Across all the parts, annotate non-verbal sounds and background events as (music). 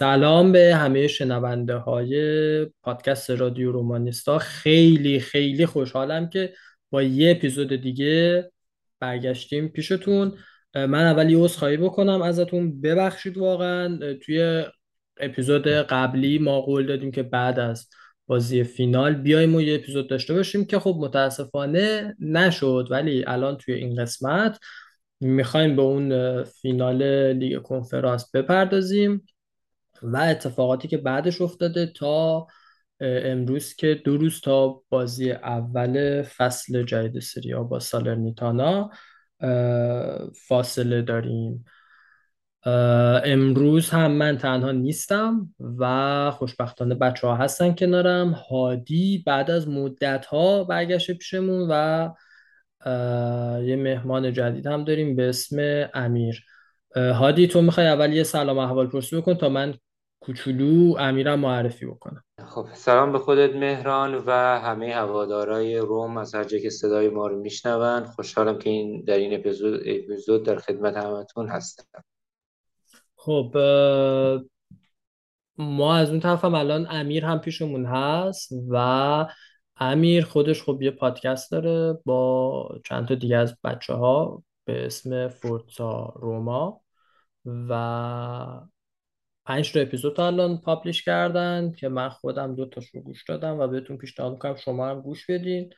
سلام به همه شنونده های پادکست رادیو رومانیستا. خیلی خیلی خوشحالم که با یه اپیزود دیگه برگشتیم پیشتون. من اول یه عذرخواهی بکنم ازتون. ببخشید واقعا توی اپیزود قبلی ما قول دادیم که بعد از بازی فینال بیایم و یه اپیزود داشته باشیم که خب متاسفانه نشد. ولی الان توی این قسمت می‌خوایم به اون فینال لیگ کنفرانس بپردازیم. و اتفاقاتی که بعدش افتاده تا امروز که دو روز تا بازی اول فصل جدید سریا با سالرنیتانا فاصله داریم. امروز هم من تنها نیستم و خوشبختانه بچه ها هستن کنارم. هادی بعد از مدت ها برگشت پیشمون و یه مهمان جدید هم داریم به اسم امیر. هادی تو می‌خوای اول یه سلام احوال پرسی بکن تا من کوچولو امیرم معرفی بکنم. خب سلام به خودت مهران و همه هوادارای روم. از هر که صدای ما رو میشنون خوشحالم که این در این اپیزود, اپیزود در خدمت همتون هستم. خب ما از اون طرف هم الان امیر هم پیشمون هست و امیر خودش خب یه پادکست داره با چند تا دیگه از بچه ها به اسم فورتسا روما و پنج تا اپیزود تا الان publish کردن که من خودم دو تاش رو گوش دادم و بهتون پیشنهاد می‌کنم شما هم گوش بدین.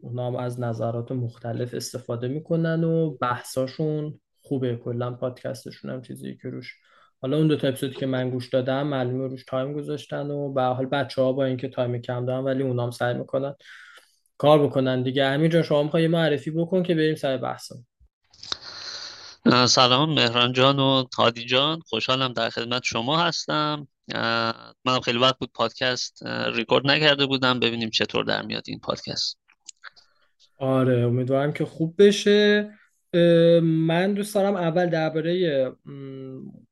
اونا هم از نظرات مختلف استفاده می‌کنن و بحثاشون خوبه. کلا پادکستشون هم چیزی که روش حالا اون دو تا اپیزودی که من گوش دادم معلومه روش time گذاشتن و به هر حال بچه ها با اینکه time کم دارن ولی اونا هم سعی می‌کنن کار بکنن دیگه. امیر جان شما می‌خوای معرفی بکن که بریم سر بحثم سلام مهران جان و هادی جان. خوشحالم در خدمت شما هستم. منم خیلی وقت بود پادکست ریکورد نکرده بودم. ببینیم چطور در میاد این پادکست. آره امیدوارم که خوب بشه. من دوست دارم اول درباره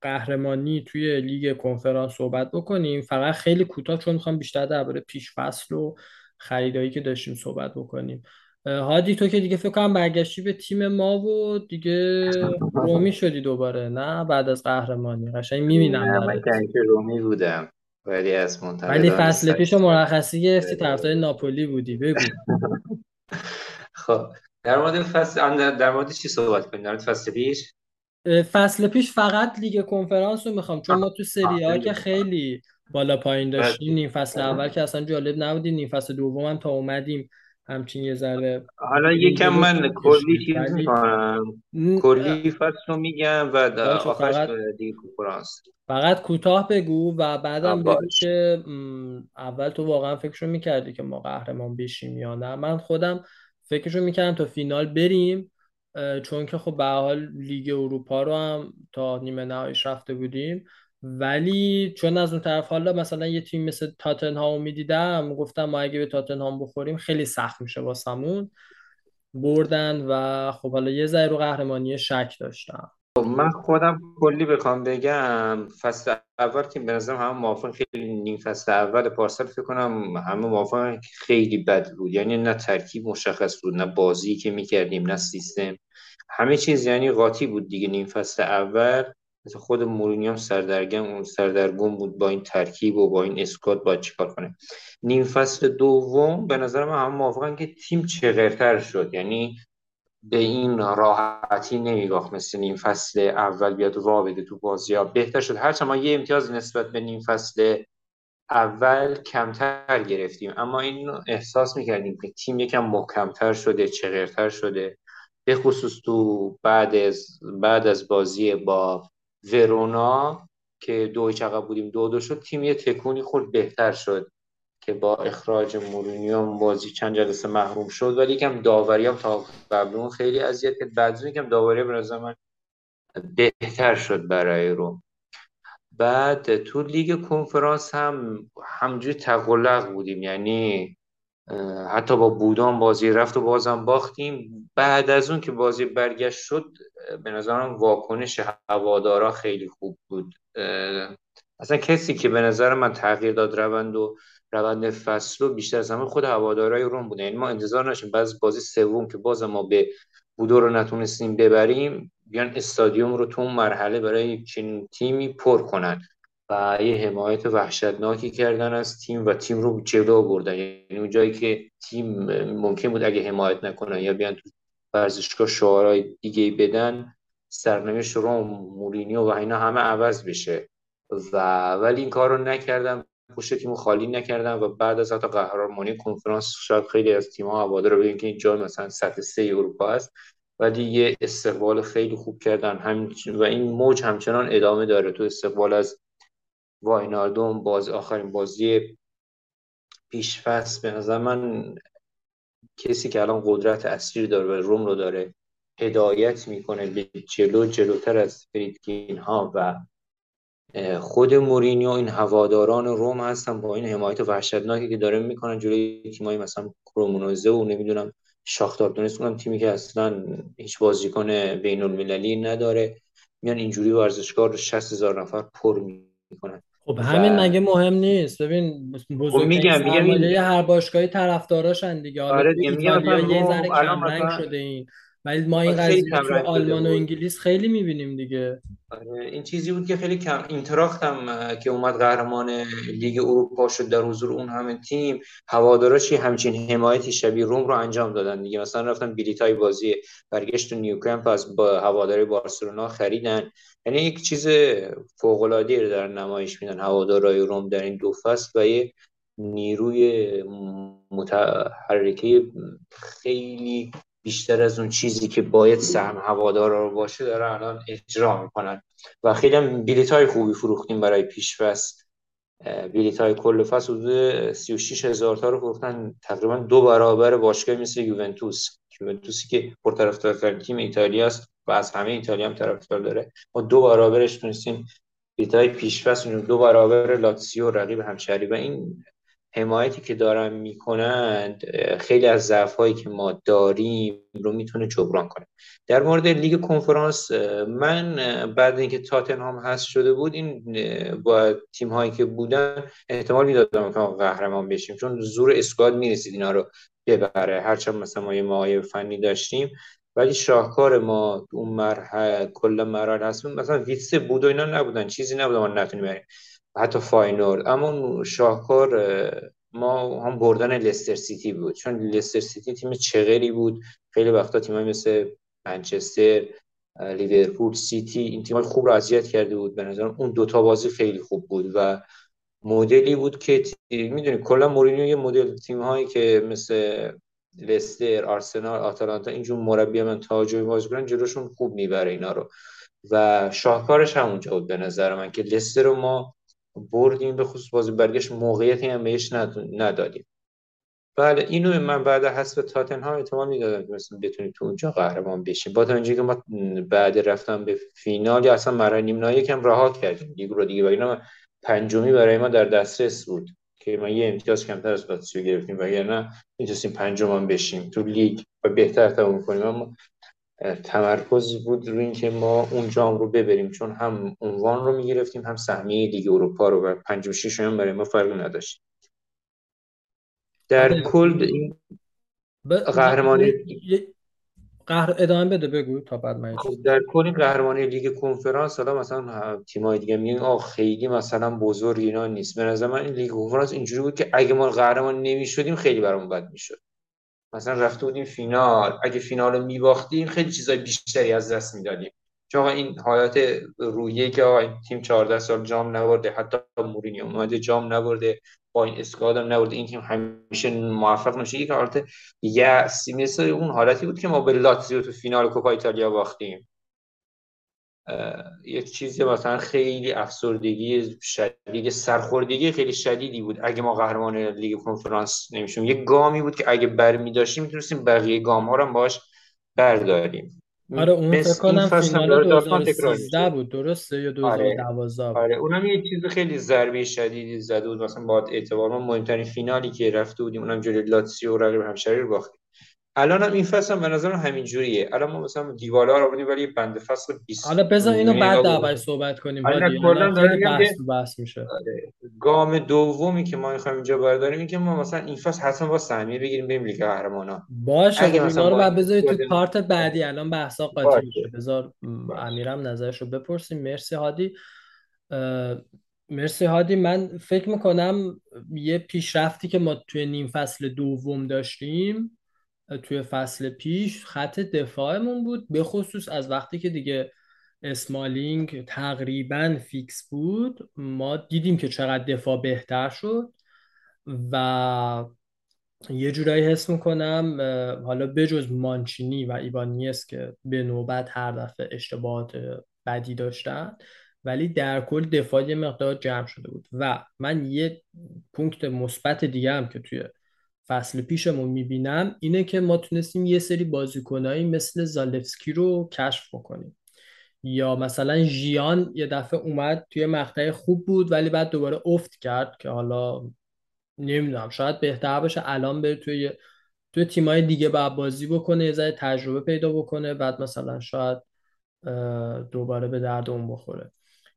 قهرمانی توی لیگ کنفرانس صحبت بکنیم. فقط خیلی کوتاه چون می‌خوام بیشتر درباره پیش فصل و خریدایی که داشتیم صحبت بکنیم. هادی تو که دیگه فکر کنم برگشتی به تیم ما و دیگه رومی شدی دوباره. نه بعد از قهرمانی. قشنگ می‌بینم من که رومی بودم. ولی از ولی فصل پیش مرخصی گرفتی طرفدار ناپولی بودی. بگو. (laughs) خب در مورد فصل در مورد چی صحبت کنیم؟ در مورد فصل پیش؟ فصل پیش فقط لیگ کنفرانس رو می‌خوام چون ما تو سری ها که خیلی. بالا پایین داشتیم. نیم فصل اول که اصلا جالب نبودیم نیم فصل دوم هم تا اومدیم. همچین یه ذره حالا یکم من کلی چیز می‌کنم کلی فصل رو میگم و آخرش دیگه کنفرانس فقط کوتاه بگو و بعدم بگو که اول تو واقعا فکرشو می‌کردی که ما قهرمان بشیم یا نه. من خودم فکرشو می‌کردم تا فینال بریم چون که خب به حال لیگ اروپا رو هم تا نیمه نهاییش رفته بودیم. ولی چون از اون طرف حالا مثلا یه تیم مثل تاتنهام می‌دیدم گفتم ما اگه به تاتنهام بخوریم خیلی سخت میشه واسمون. بردن و خب حالا یه ذره رو قهرمانی شک داشتم. خب، من خودم کلی بخوام بگم فصل اول که به نظرم همه موافق خیلی نیم فصل اول پارسال فکر کنم همه موافق خیلی بد بود. یعنی نه ترکیب مشخص بود نه بازی که می‌کردیم نه سیستم. همه چیز یعنی قاطی بود دیگه نیم فصل اول. مثل خود مورینیو هم سردرگم سردرگم بود با این ترکیب و با این اسکات باید چیکار کنه. نیم فصل دوم به نظر من هم موافقن که تیم چغرتر شد. یعنی به این راحتی نمیگاه مثل نیم فصل اول بیاد وا بده تو بازی. ها بهتر شد. هرچند ما یه امتیاز نسبت به نیم فصل اول کمتر گرفتیم. اما این احساس می‌کردیم که تیم یکم محکمتر شده چغرتر شده. به خصوص تو بعد از بعد از بازی با ورونا که دو عقب بودیم دو دو شد تیم یه تکونی خورد بهتر شد که با اخراج مورینیو بازی چند جلسه محروم شد. ولی یکم داوری هم تا قبل اون خیلی اذیت کرد. بعد یکم داوری به من بهتر شد برای رو بعد تو لیگ کنفرانس هم همجوری تقلق بودیم. یعنی حتی با بودان بازی رفت و بازم باختیم. بعد از اون که بازی برگشت شد به نظرم واکنش هوادارا خیلی خوب بود. اصلا کسی که به نظر من تغییر داد روند و روند فصل و بیشتر از همه خود هوادارای روم بوده. یعنی ما انتظار نشیم بعد بازی سوم که باز ما به بودو رو نتونستیم ببریم بیان استادیوم رو تو اون مرحله برای چنین تیمی پر کنن و یه حمایت وحشتناکی کردن از تیم و تیم رو جلو بردن یعنی اون جایی که تیم ممکن بود اگه حمایت نکنن یا بیان تو ورزشگاه شعارهای دیگه بدن سرنوشت رو مورینیو و اینا همه عوض بشه. و ولی این کار رو نکردم پشت تیم خالی نکردم و بعد از حتی قهرمانی کنفرانس شاید خیلی از تیم ها هوادار رو بگن که این جای مثلا سطح سه اروپا است. ولی یه استقبال خیلی خوب کردن. هم و این موج همچنان ادامه داره. تو استقبال از واینالدوم باز آخرین بازی پیشفست به نظر من کسی که الان قدرت اصلی داره و روم رو داره هدایت می‌کنه به جلو جلوتر از فریدکین ها و خود مورینیو این هواداران روم هستن با این حمایت وحشتناکی که داره می‌کنن جلوی تیمایی مثلا کرومونوزه و نمی‌دونم شاختار دونست اونم تیمی که اصلا هیچ بازیکن بین المللی نداره. میان اینجوری ورزشگاه رو 60 هزار نفر پر می‌کنن. خب همین و... مگه مهم نیست؟ ببین بزرگترین خب میگم میگم هر باشگاهی طرفداراشن دیگه. حالا آره دیگه یه ذره کم رنگ شده این. ولی ما این قضیه تو آلمان و انگلیس خیلی می‌بینیم دیگه. آره این چیزی بود که خیلی کم اینتراخت هم که اومد قهرمان لیگ اروپا شد در حضور اون همه تیم هواداراشی همچین حمایتی شبیه روم رو انجام دادن دیگه. مثلا رفتن بلیتای بازی برگشت نیوکمپ از با هواداری بارسلونا خریدن. یعنی یک چیز فوق العاده رو در نمایش میدن. هوادارای روم در این دو فصل و یه نیروی متحرکه خیلی بیشتر از اون چیزی که باید سهم هوادار رو باشه داره الان اجرا می‌کنن و خیلی هم بیلیت های خوبی فروختیم برای پیش فصل بیلیت های کل فصل حدود 36 هزار تا رو فروختن. تقریبا دو برابر باشگاه مثل یوونتوس. یوونتوسی که پرطرفدارترین تیم ایتالیا است و از همه ایتالیا هم طرفدار داره. ما دو برابرش تونستیم. بیلیت های پیش فصل دو برابر لاتسیو رقیب همشهری. و این حمایتی که دارن می‌کنند خیلی از ضعف هایی که ما داریم رو می‌تونه جبران کنه. در مورد لیگ کنفرانس من بعد اینکه تاتنهام هست شده بود این با تیم هایی که بودن احتمال می‌دادم که قهرمان بشیم چون زور اسکواد می‌رسید اینا رو ببره. هرچند مثلا ما یه تیمای فنی داشتیم ولی شاهکار ما اون مرحله کل مراحل هست مثلا ویتسه بود و اینا نبودن. چیزی نبود ما نتونیم بریم. حتی فاینورد اما شاهکار ما هم بردن لستر سیتی بود. چون لستر سیتی تیم چغری بود. خیلی وقتا تیمای مثل منچستر لیورپول سیتی این تیمای خوب رو اذیت کرده بود. به نظرم اون دوتا بازی خیلی خوب بود و مدلی بود که می‌دونی کلا مورینیو یه مدل تیم هایی که مثل لستر آرسنال آتالانتا اینجور مربی من تاجوی بازی کنن جلوشون خوب می‌بره اینا رو. و شاهکارش همونجا بود به نظر من که لستر رو ما بردیم به خصوص بازی برگشت موقعیتی هم بهش ندادیم. بله اینو من بعد حذف تاتنهام احتمال می‌دادم که مثلا بتونیم تو اونجا قهرمان بشیم. با توجه که ما بعد رفتن به فینال یا اصلا مرحله نیم نهایی یکم رها کردیم. دیگه رو دیگه وگرنه پنجمی برای ما در دسترس بود که ما یه امتیاز کمتر از لاتزیو گرفتیم وگرنه می‌تونستیم پنجم بشیم تو لیگ و بهتر تموم کنیم. اما تمرکز بود روی اینکه ما اون جام رو ببریم چون هم عنوان رو می‌گرفتیم هم سهمیه لیگ اروپا رو و پنج و شیش هم برای ما فرق نداشت. در کل این قهرمانی قهر ادامه بده بگو تا بعد من خب، در کل این قهرمانی لیگ کنفرانس حالا مثلا تیمای دیگه میگن آ خیلی مثلا بزرگ اینا نیست. به نظر من این لیگ کنفرانس اینجوری بود که اگه ما قهرمان نمی‌شدیم خیلی برامون بد می‌شد. مثلا رفته بودیم فینال. اگه فینال رو میباختیم خیلی چیزای بیشتری از دست می‌دادیم. چون این حالت رویه که آقا تیم 14 سال جام نبرده حتی مورینیو اومده جام نبرده با این اسکواد هم نبرده این تیم همیشه موفق نشه. یک حالت یه مثل اون حالتی بود که ما به لاتزیو تو فینال کوپا ایتالیا باختیم. یک چیزی مثلا خیلی افسردگی شدید سرخوردگی خیلی شدیدی بود. اگه ما قهرمان لیگ کنفرانس نمیشیم یک گامی بود که اگه برمی داشتیم می‌تونستیم بقیه گام ها رو باش برداریم. آره اون فکر کنم فینال داره 2013 بود درسته؟ یا 2012 آره. آره اونم یه چیز خیلی ضربه شدیدی زده بود. مثلا با اعتبار ما مهمترین فینالی که رفته بودیم اونم جلوی لاتسیو رقیب همشری رو باختیم. الان هم این فصل هم به نظرم همین جوریه. الان ما مثلا دیوالا رو بودیم ولی بند فصل 20 حالا بذار اینو بعد دربارش صحبت کنیم الان بحث بحث میشه. آره. گام دومی که ما می‌خوایم اینجا برداریم این که ما مثلا این فصل حتما با سهمیه بگیریم بریم لیگ قهرمانان باشه اگه مثلا اینا رو بعد بذاری تو پارت بعدی. الان بحثا قاطی. میشه. بذار. امیرم نظرش رو بپرسیم. مرسی هادی. مرسی هادی. من فکر می‌کنم یه پیشرفتی که ما توی نیم فصل دوم داشتیم توی فصل پیش خط دفاعمون بود به خصوص از وقتی که دیگه اسمالینگ تقریبا فیکس بود ما دیدیم که چقدر دفاع بهتر شد و یه جورایی حس می‌کنم حالا بجز مانچینی و ایبانیس که به نوبت هر دفعه اشتباهات بدی داشتن ولی در کل دفاع یه مقدار جمع شده بود. و من یه پونکت مثبت دیگه هم که توی فصل پیشمون می‌بینم اینه که ما تونستیم یه سری بازیکنایی مثل زالفسکی رو کشف بکنیم. یا مثلا ژیان یه دفعه اومد توی مقطع خوب بود ولی بعد دوباره افت کرد که حالا نمی‌دونم شاید بهتر باشه الان بره توی توی تیمای دیگه بعد بازی بکنه یه ذره تجربه پیدا بکنه بعد مثلا شاید دوباره به درد اون بخوره.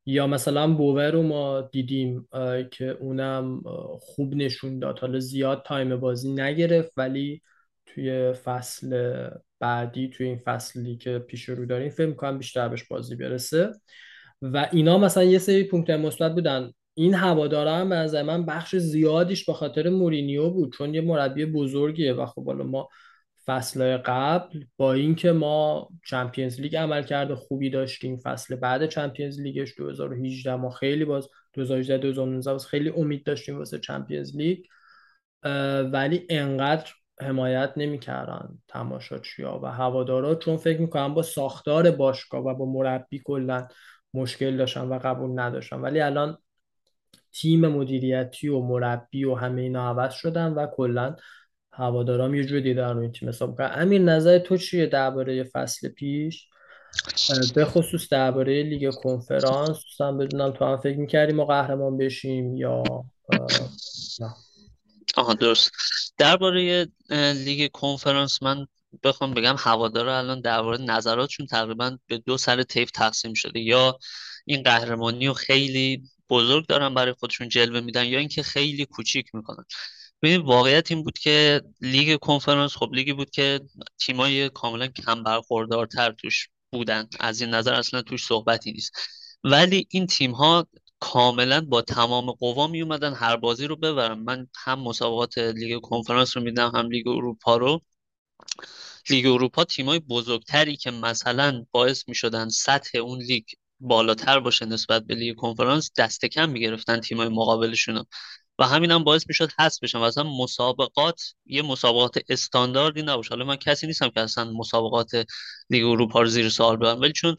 یا مثلا بوور رو ما دیدیم که اونم خوب نشون داد. حالا زیاد time بازی نگرفت ولی توی فصل بعدی توی این فصلی که پیش رو داریم فکر می‌کنم بیشتر بهش بازی برسه. و اینا مثلا یه سری point مثبت بودن. این هوادارا هم به نظر من بخش زیادیش به خاطر مورینیو بود چون یه مربی بزرگیه و خب حالا ما فصل قبل با اینکه ما چمپیونز لیگ عمل کرده خوبی داشتیم. فصل بعد چمپیونز لیگش 2018 ما خیلی باز 2018 2019 باز خیلی امید داشتیم واسه چمپیونز لیگ. ولی انقدر حمایت نمی‌کردن تماشاچیها و هوادارا. چون فکر می‌کنم با ساختار باشگاه و با مربی کلا مشکل داشتن و قبول نداشتن. ولی الان تیم مدیریتی و مربی و همه اینا عوض شدن و کلا هوادارام یه دارن روی این تیم حساب امیر نظر تو چیه درباره فصل پیش؟ به خصوص درباره لیگ کنفرانس دوستم بدونم تو هم فکر می‌کردی ما قهرمان بشیم یا نه؟ آها درست. درباره لیگ کنفرانس من بخوام بگم هوادارا الان درباره نظراتشون تقریبا به دو سر طیف تقسیم شده. یا این قهرمانی رو خیلی بزرگ دارن برای خودشون جلوه میدن یا اینکه خیلی کوچیک می‌کنن. ببین واقعیت این بود که لیگ کنفرانس خب لیگی بود که تیمای کاملا کم برخوردارتر توش بودن. از این نظر اصلا توش صحبتی نیست. ولی این تیم ها کاملا با تمام قوا می اومدن هر بازی رو ببرن. من هم مسابقات لیگ کنفرانس رو دیدم هم لیگ اروپا رو. لیگ اروپا تیمای بزرگتری که مثلا باعث می شدن سطح اون لیگ بالاتر باشه نسبت به لیگ کنفرانس دست کم می گرفتن تیمای مقابلشون. و همین هم باعث می شد حذف بشن و اصلا مسابقات یه مسابقات استانداردی نباشه. حالا من کسی نیستم که اصلا مسابقات لیگ اروپا رو زیر سوال ببرم. ولی چون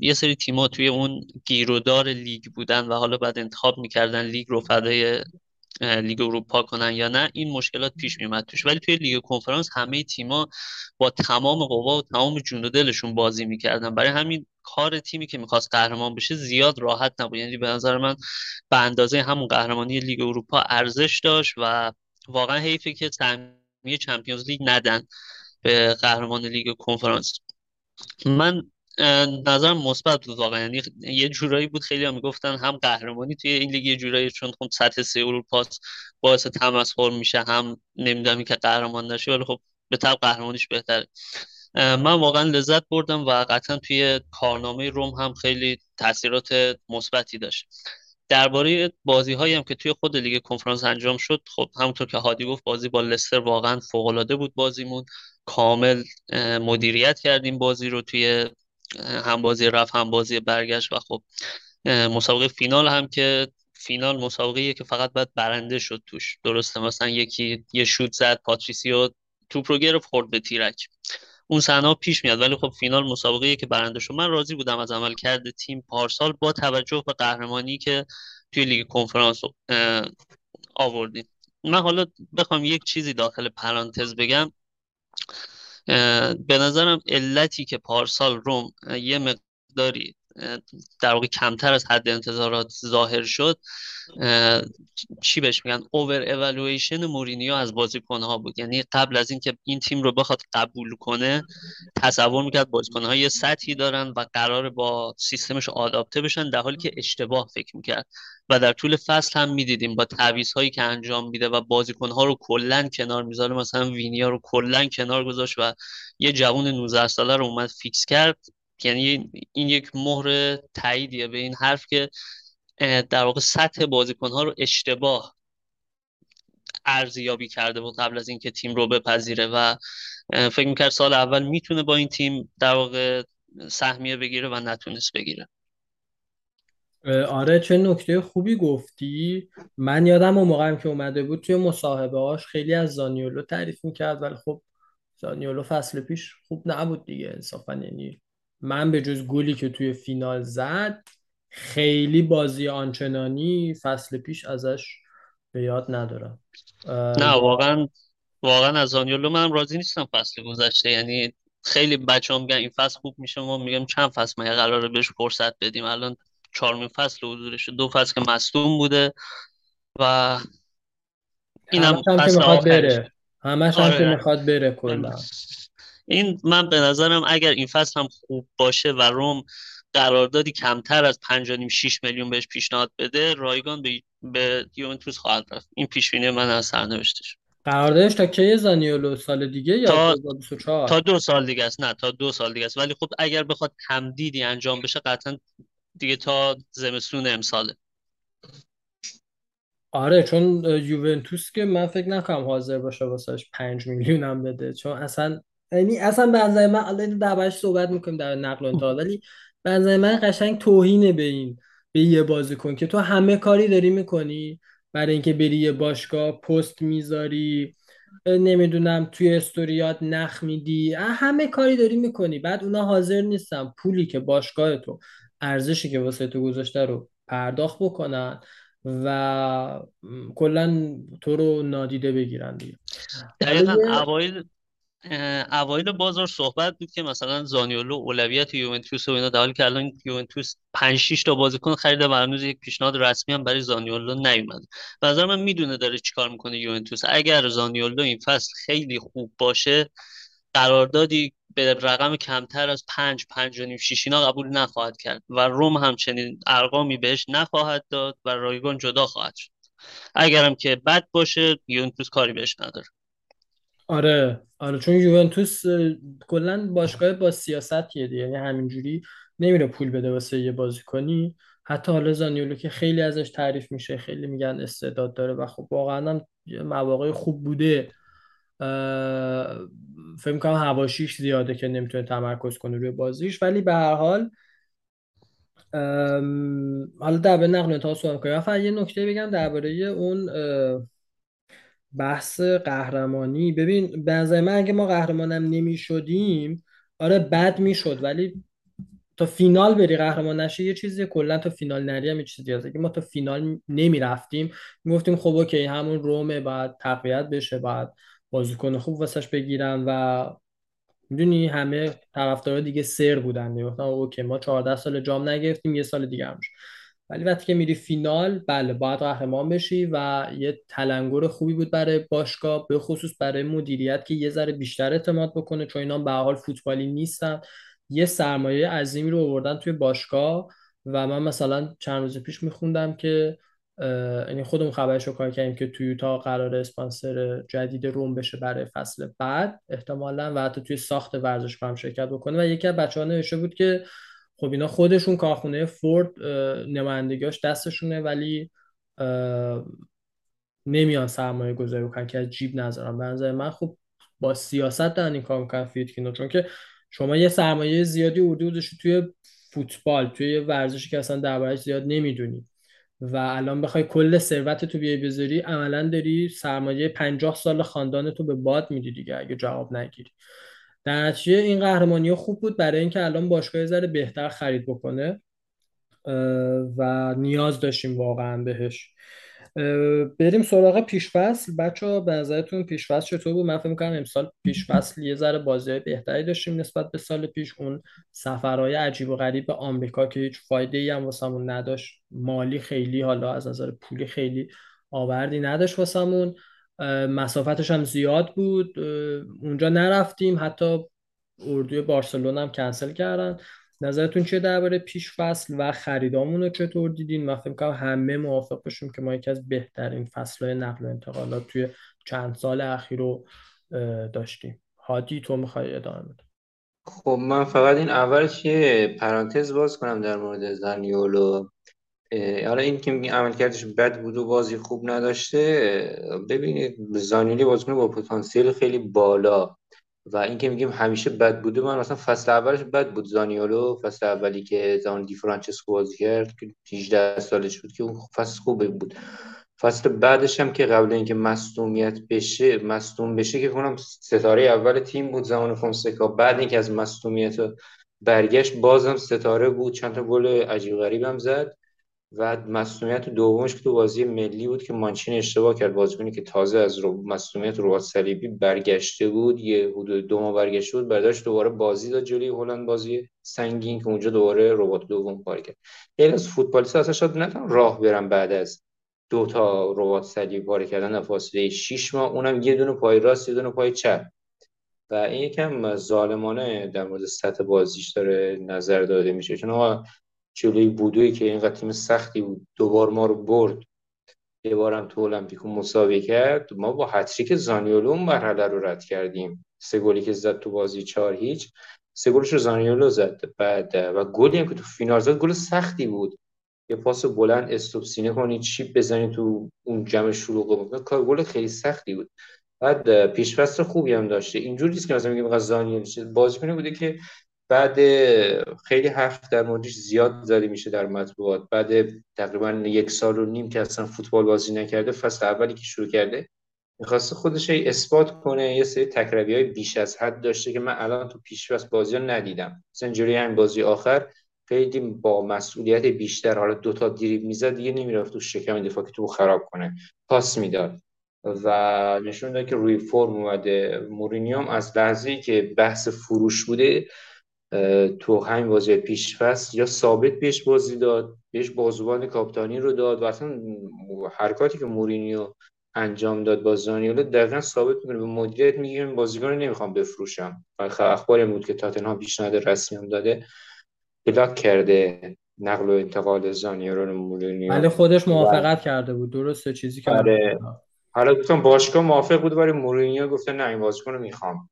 یه سری تیم‌ها توی اون گیرودار لیگ بودن و حالا بعد انتخاب می‌کردن لیگ رو فدای لیگ اروپا کنن یا نه این مشکلات پیش میومد توش. ولی توی لیگ کنفرانس همه تیما با تمام قوا و تمام جون دلشون بازی می‌کردن. برای همین کار تیمی که می‌خواست قهرمان بشه زیاد راحت نبود. یعنی به نظر من به اندازه همون قهرمانی لیگ اروپا ارزش داشت و واقعا حیفه که سهمیه چمپیونز لیگ ندن به قهرمان لیگ کنفرانس. من نظرم مثبت بود واقعا. یعنی یه جورایی بود خیلی هم می‌گفتن هم قهرمانی توی این لیگ یه جورایی چون خب سطح سه اروپاست باعث تمسخر میشه هم نمی‌دونم که قهرمان نشه ولی خب به طب قهرمانیش بهتره. من واقعا لذت بردم و قطعا توی کارنامه روم هم خیلی تاثیرات مثبتی داشت. درباره بازی هایی هم که توی خود لیگ کنفرانس انجام شد خب همونطور که هادی گفت بازی با لستر واقعا فوق العاده بود بازیمون. کامل مدیریت کردیم بازی رو توی هم بازی رفت هم بازی برگشت و خب مسابقه فینال هم که فینال مسابقه که فقط باید برنده شد توش. درسته مثلا یکی یه شوت زد پاتریسیو توپ رو گرفت خورد به تیرک. اون صحنه پیش میاد. ولی خب فینال مسابقه که برنده شد. من راضی بودم از عملکرد تیم پارسال با توجه به قهرمانی که توی لیگ کنفرانس آوردیم. من حالا بخوام یک چیزی داخل پرانتز بگم. به نظرم علتی که پارسال روم یه مقداری در واقع کمتر از حد انتظارات ظاهر شد چی بهش میگن؟ اوور اولویشن مورینیو از بازیکنها بود. یعنی قبل از اینکه این تیم رو بخواد قبول کنه تصور می‌کرد بازیکنها یه سطحی دارن و قرار با سیستمش آداپته بشن در حالی که اشتباه فکر می‌کرد. و در طول فصل هم می‌دیدیم با تعویض هایی که انجام میده و بازیکنها رو کلا کنار می‌ذاره. مثلا وینیا رو کلا کنار گذاشت و یه جوون 19 ساله رو اومد فیکس کرد. یعنی این یک مهر تاییدیه به این حرف که در واقع سطح بازیکن ها رو اشتباه ارزیابی کرده بود قبل از اینکه تیم رو بپذیره و فکر می‌کرد سال اول می‌تونه با این تیم در واقع سهمیه بگیره و نتونست بگیره. آره چه نکته خوبی گفتی. من یادم اون موقعی که اومده بود توی مصاحبه هاش خیلی از زانیولو تعریف می‌کرد ولی خب زانیولو فصل پیش خوب نبود دیگه انصافا یعنی من به جز گلی که توی فینال زد خیلی بازی آنچنانی فصل پیش ازش به یاد ندارم. نه واقعا واقعا از زانیولو من راضی نیستم فصل گذشته. یعنی خیلی بچه هم میگن این فصل خوب میشه ما میگم چند فصل ما قراره بهش فرصت بدیم؟ الان چهارمین فصل حضورش دو فصل که مصدوم بوده و اینم هم که می‌خواد بره. همش هم که آره. می‌خواد بره کلا. این من به نظرم اگر این فصل هم خوب باشه و روم قراردادی کمتر از 5.5 6 میلیون بهش پیشنهاد بده رایگان به به یوونتوس خواهد رفت. این پیش بینی من از سرنوشتش. قراردادش تا کی زانیولو سال دیگه یا تا, تا دو سال دیگه است. نه تا دو سال دیگه است. ولی خب اگر بخواد تمدیدی انجام بشه قطعا دیگه تا زمستون امساله. آره چون یوونتوس که من فکر نکنم حاضر باشه واسهش 5 میلیون هم بده. چون اصلا یعنی اصلا به نظر من الان دربارش صحبت می‌کنیم در نقل و انتقال ولی به نظر من قشنگ توهینه به این به یه بازیکن که تو همه کاری داری می‌کنی. برای اینکه بری یه باشگاه پست می‌ذاری نمی‌دونم توی استوریات نخ میدی همه کاری داری می‌کنی. بعد اونا حاضر نیستن پولی که باشگاه تو ارزشی که واسه تو گذاشته رو پرداخت بکنن و کلا تو رو نادیده بگیرن دیگه. دقیقا اوایل اوایل بازار صحبت بود که مثلا زانیولو اولویت یوونتوس و اینا در حالی که الان یوونتوس 5 6 تا بازیکن خریده و هنوز یک پیشنهاد رسمی هم برای زانیولو نیومد. نظر من می‌دونه داره چیکار می‌کنه یوونتوس. اگر زانیولو این فصل خیلی خوب باشه قراردادی به رقم کمتر از 5 5 و 6 اینا قبول نخواهد کرد و روم همچنین ارقامی بهش نخواهد داد و رایگان جدا خواهد شد. اگرم که بد باشه یوونتوس کاری بهش نداره. آره آره چون یوونتوس کلا باشگاه با سیاستیه دیگه یعنی همینجوری نمیره پول بده واسه یه بازیکنی. حتی حالا زانیولو که خیلی ازش تعریف میشه خیلی میگن استعداد داره و خب واقعا هم مواقع خوب بوده. فکر می‌کنم هواشیش زیاده که نمی‌تونه تمرکز کنه روی بازیش. ولی به هر حال حالا در به نقل تا سوال فقط یه نکته بگم درباره اون بحث قهرمانی. ببین به نظر من اگه ما قهرمانم نمی شدیم آره بد می‌شد ولی تا فینال بری قهرمان نشی یه چیزی کلا تا فینال نری هم یه چیزی هست. اگه ما تا فینال نمی رفتیم می‌گفتیم خب OK همون رومه بعد تقویت بشه بعد بازیکن خوب واسش بگیرن و می‌دونی همه طرفدارا دیگه سر بودن. می‌گفتن OK ما 14 سال جام نگرفتیم یه سال دیگه همش ولی وقتی که میری فینال بله باید قهرمان بشی و یه تلنگر خوبی بود برای باشگاه به خصوص برای مدیریت که یه ذره بیشتر اعتماد بکنه چون اینا به حال فوتبالی نیستن. یه سرمایه عظیمی رو آوردن توی باشگاه و من مثلا چند روز پیش میخوندم که یعنی خودمون خبرش رو کار کردیم که تویوتا قرار اسپانسر جدید روم بشه برای فصل بعد احتمالا و حتی توی ساخت ورزشگاه هم شرکت بکنه. و یکی از بچه ها نوشته بود که خب اینا خودشون کارخونه فورد نمایندگیاش دستشونه ولی نمیان سرمایه گذاری بکنن که از جیب نذارن. به نظر من خب با سیاست دارن این کار می‌کنن فیتکینو چون که شما یه سرمایه زیادی اردو توی فوتبال توی ورزشی که اصلا دربارش زیاد نمی‌دونی. و الان بخوای کل ثروت تو بیای بذاری عملا داری سرمایه 50 سال خاندان تو به باد میدی دیگه اگه جواب نگیری. در نتیجه این قهرمانی خوب بود. برای اینکه الان باشگاه ذره بهتر خرید بکنه و نیاز داشتیم واقعا بهش. بریم سراغ پیشفصل. بچه ها به نظرتون پیشفصل چطور بود؟ من فکر می‌کنم امسال پیشفصل یه ذره بازی بهتری داشتیم نسبت به سال پیش. اون سفرهای عجیب و غریب به آمریکا که هیچ فایده ای هم واسمون نداشت. مالی خیلی حالا از نظر پولی خیلی آوردی نداشت واسمون. مسافتش هم زیاد بود. اونجا نرفتیم. حتی اردوی بارسلون هم کنسل کردن. نظرتون چیه درباره پیش فصل و خریدامون رو چطور دیدین؟ من فکر کنم همه موافق باشیم که ما یکی از بهترین فصلهای نقل و انتقالات توی چند سال اخیر رو داشتیم. هادی تو می‌خوای ادامه بده خب من فقط این اولش یه پرانتز باز کنم در مورد زانیولو. حالا این که میگه عملکردش بد بود و بازی خوب نداشته ببینید زانیولی بازیکن با پتانسیل خیلی بالا. و این که میگیم همیشه بد بوده من مثلا فصل اولش بد بود زانیولو. فصل اولی که زمان دی فرانچسکو بازی کرد که 18 سالش بود که اون فصل خوبه بود. فصل بعدش هم که قبل اینکه مصدومیت بشه مصدوم بشه که کنم ستاره اول تیم بود زمان فونسکا. بعد اینکه از مصدومیت برگشت بازم ستاره بود. چند تا گل عجیب غریبم زد. و مسئولیت دومش که تو بازی ملی بود که مانچین اشتباه کرد بازیکنی که تازه از رو مسئولیت ربات صلیبی برگشته بود یه حدود دو ماه برگشته بود برداشت دوباره بازی داد جلوی هلند بازی سنگین که اونجا دوباره ربات دوم کار کرد. خیلی از فوتبالیست اصلا شاید نتونن راه برن بعد از دو تا ربات صلیبی پاره کردن در فاصله 6 ماه. اونم یه دونه پای راست یه دونه پای چپ. و این یکم ظالمانه در مورد سطح بازیش داره نظر داده میشه. چون جلوی بودوی که اینقدر تیم سختی بود دوبار ما رو برد. یه بارم تو المپیکو مساوی کرد. ما با هتریک زانیولو اون مرحله رو رد کردیم. سه گلی که زد تو بازی چهار هیچ. سه گلش رو زانیولو زد. بعد و گلی هم که تو فینال زد گل سختی بود. یه پاس بلند استوب سینه کنی چیپ بزنی تو اون جمع شروع کار گل خیلی سختی بود. بعد پیشفصل خوبی هم داشته. اینجوری نیست که مثلا میگیم زانیولو. بازیکنی بوده که بعد خیلی حرف در موردش زیاد زده میشه در مطبوعات. بعد تقریبا یک سال و نیم که اصلا فوتبال بازی نکرده فصل اولی که شروع کرده می‌خواسته خودش اثبات کنه یه سری تکربی های بیش از حد داشته که من الان تو پیش بازی ها ندیدم. مثلا جوری همین بازی آخر خیلی با مسئولیت بیشتر حالا دوتا دیریب می‌زد دیگه نمی‌رفت تو شکم دفاع که تو خراب کنه. پاس می‌داد. و نشون داد که روی فرم اومده. مورینیوم از لحظه که بحث فروش بوده تو همین بازی پیش فصل یا ثابت بهش بازی داد بهش بازوبان کاپتانی رو داد و اصلا حرکاتی که مورینیو انجام داد با زانیولو دقیقا ثابت می‌کنه. به مدیریت میگه بازیکن رو نمی‌خوام بفروشم. اخبار بود که تاتنهام پیشنهاد رسمی هم داده. بلاک کرده نقل و انتقال زانیولو رو مورینیو. ولی خودش موافقت کرده بود. درسته چیزی که آره. حالا گفتم باشگاه موافق بود برای مورینیو گفته نه این بازیکن رو می‌خوام.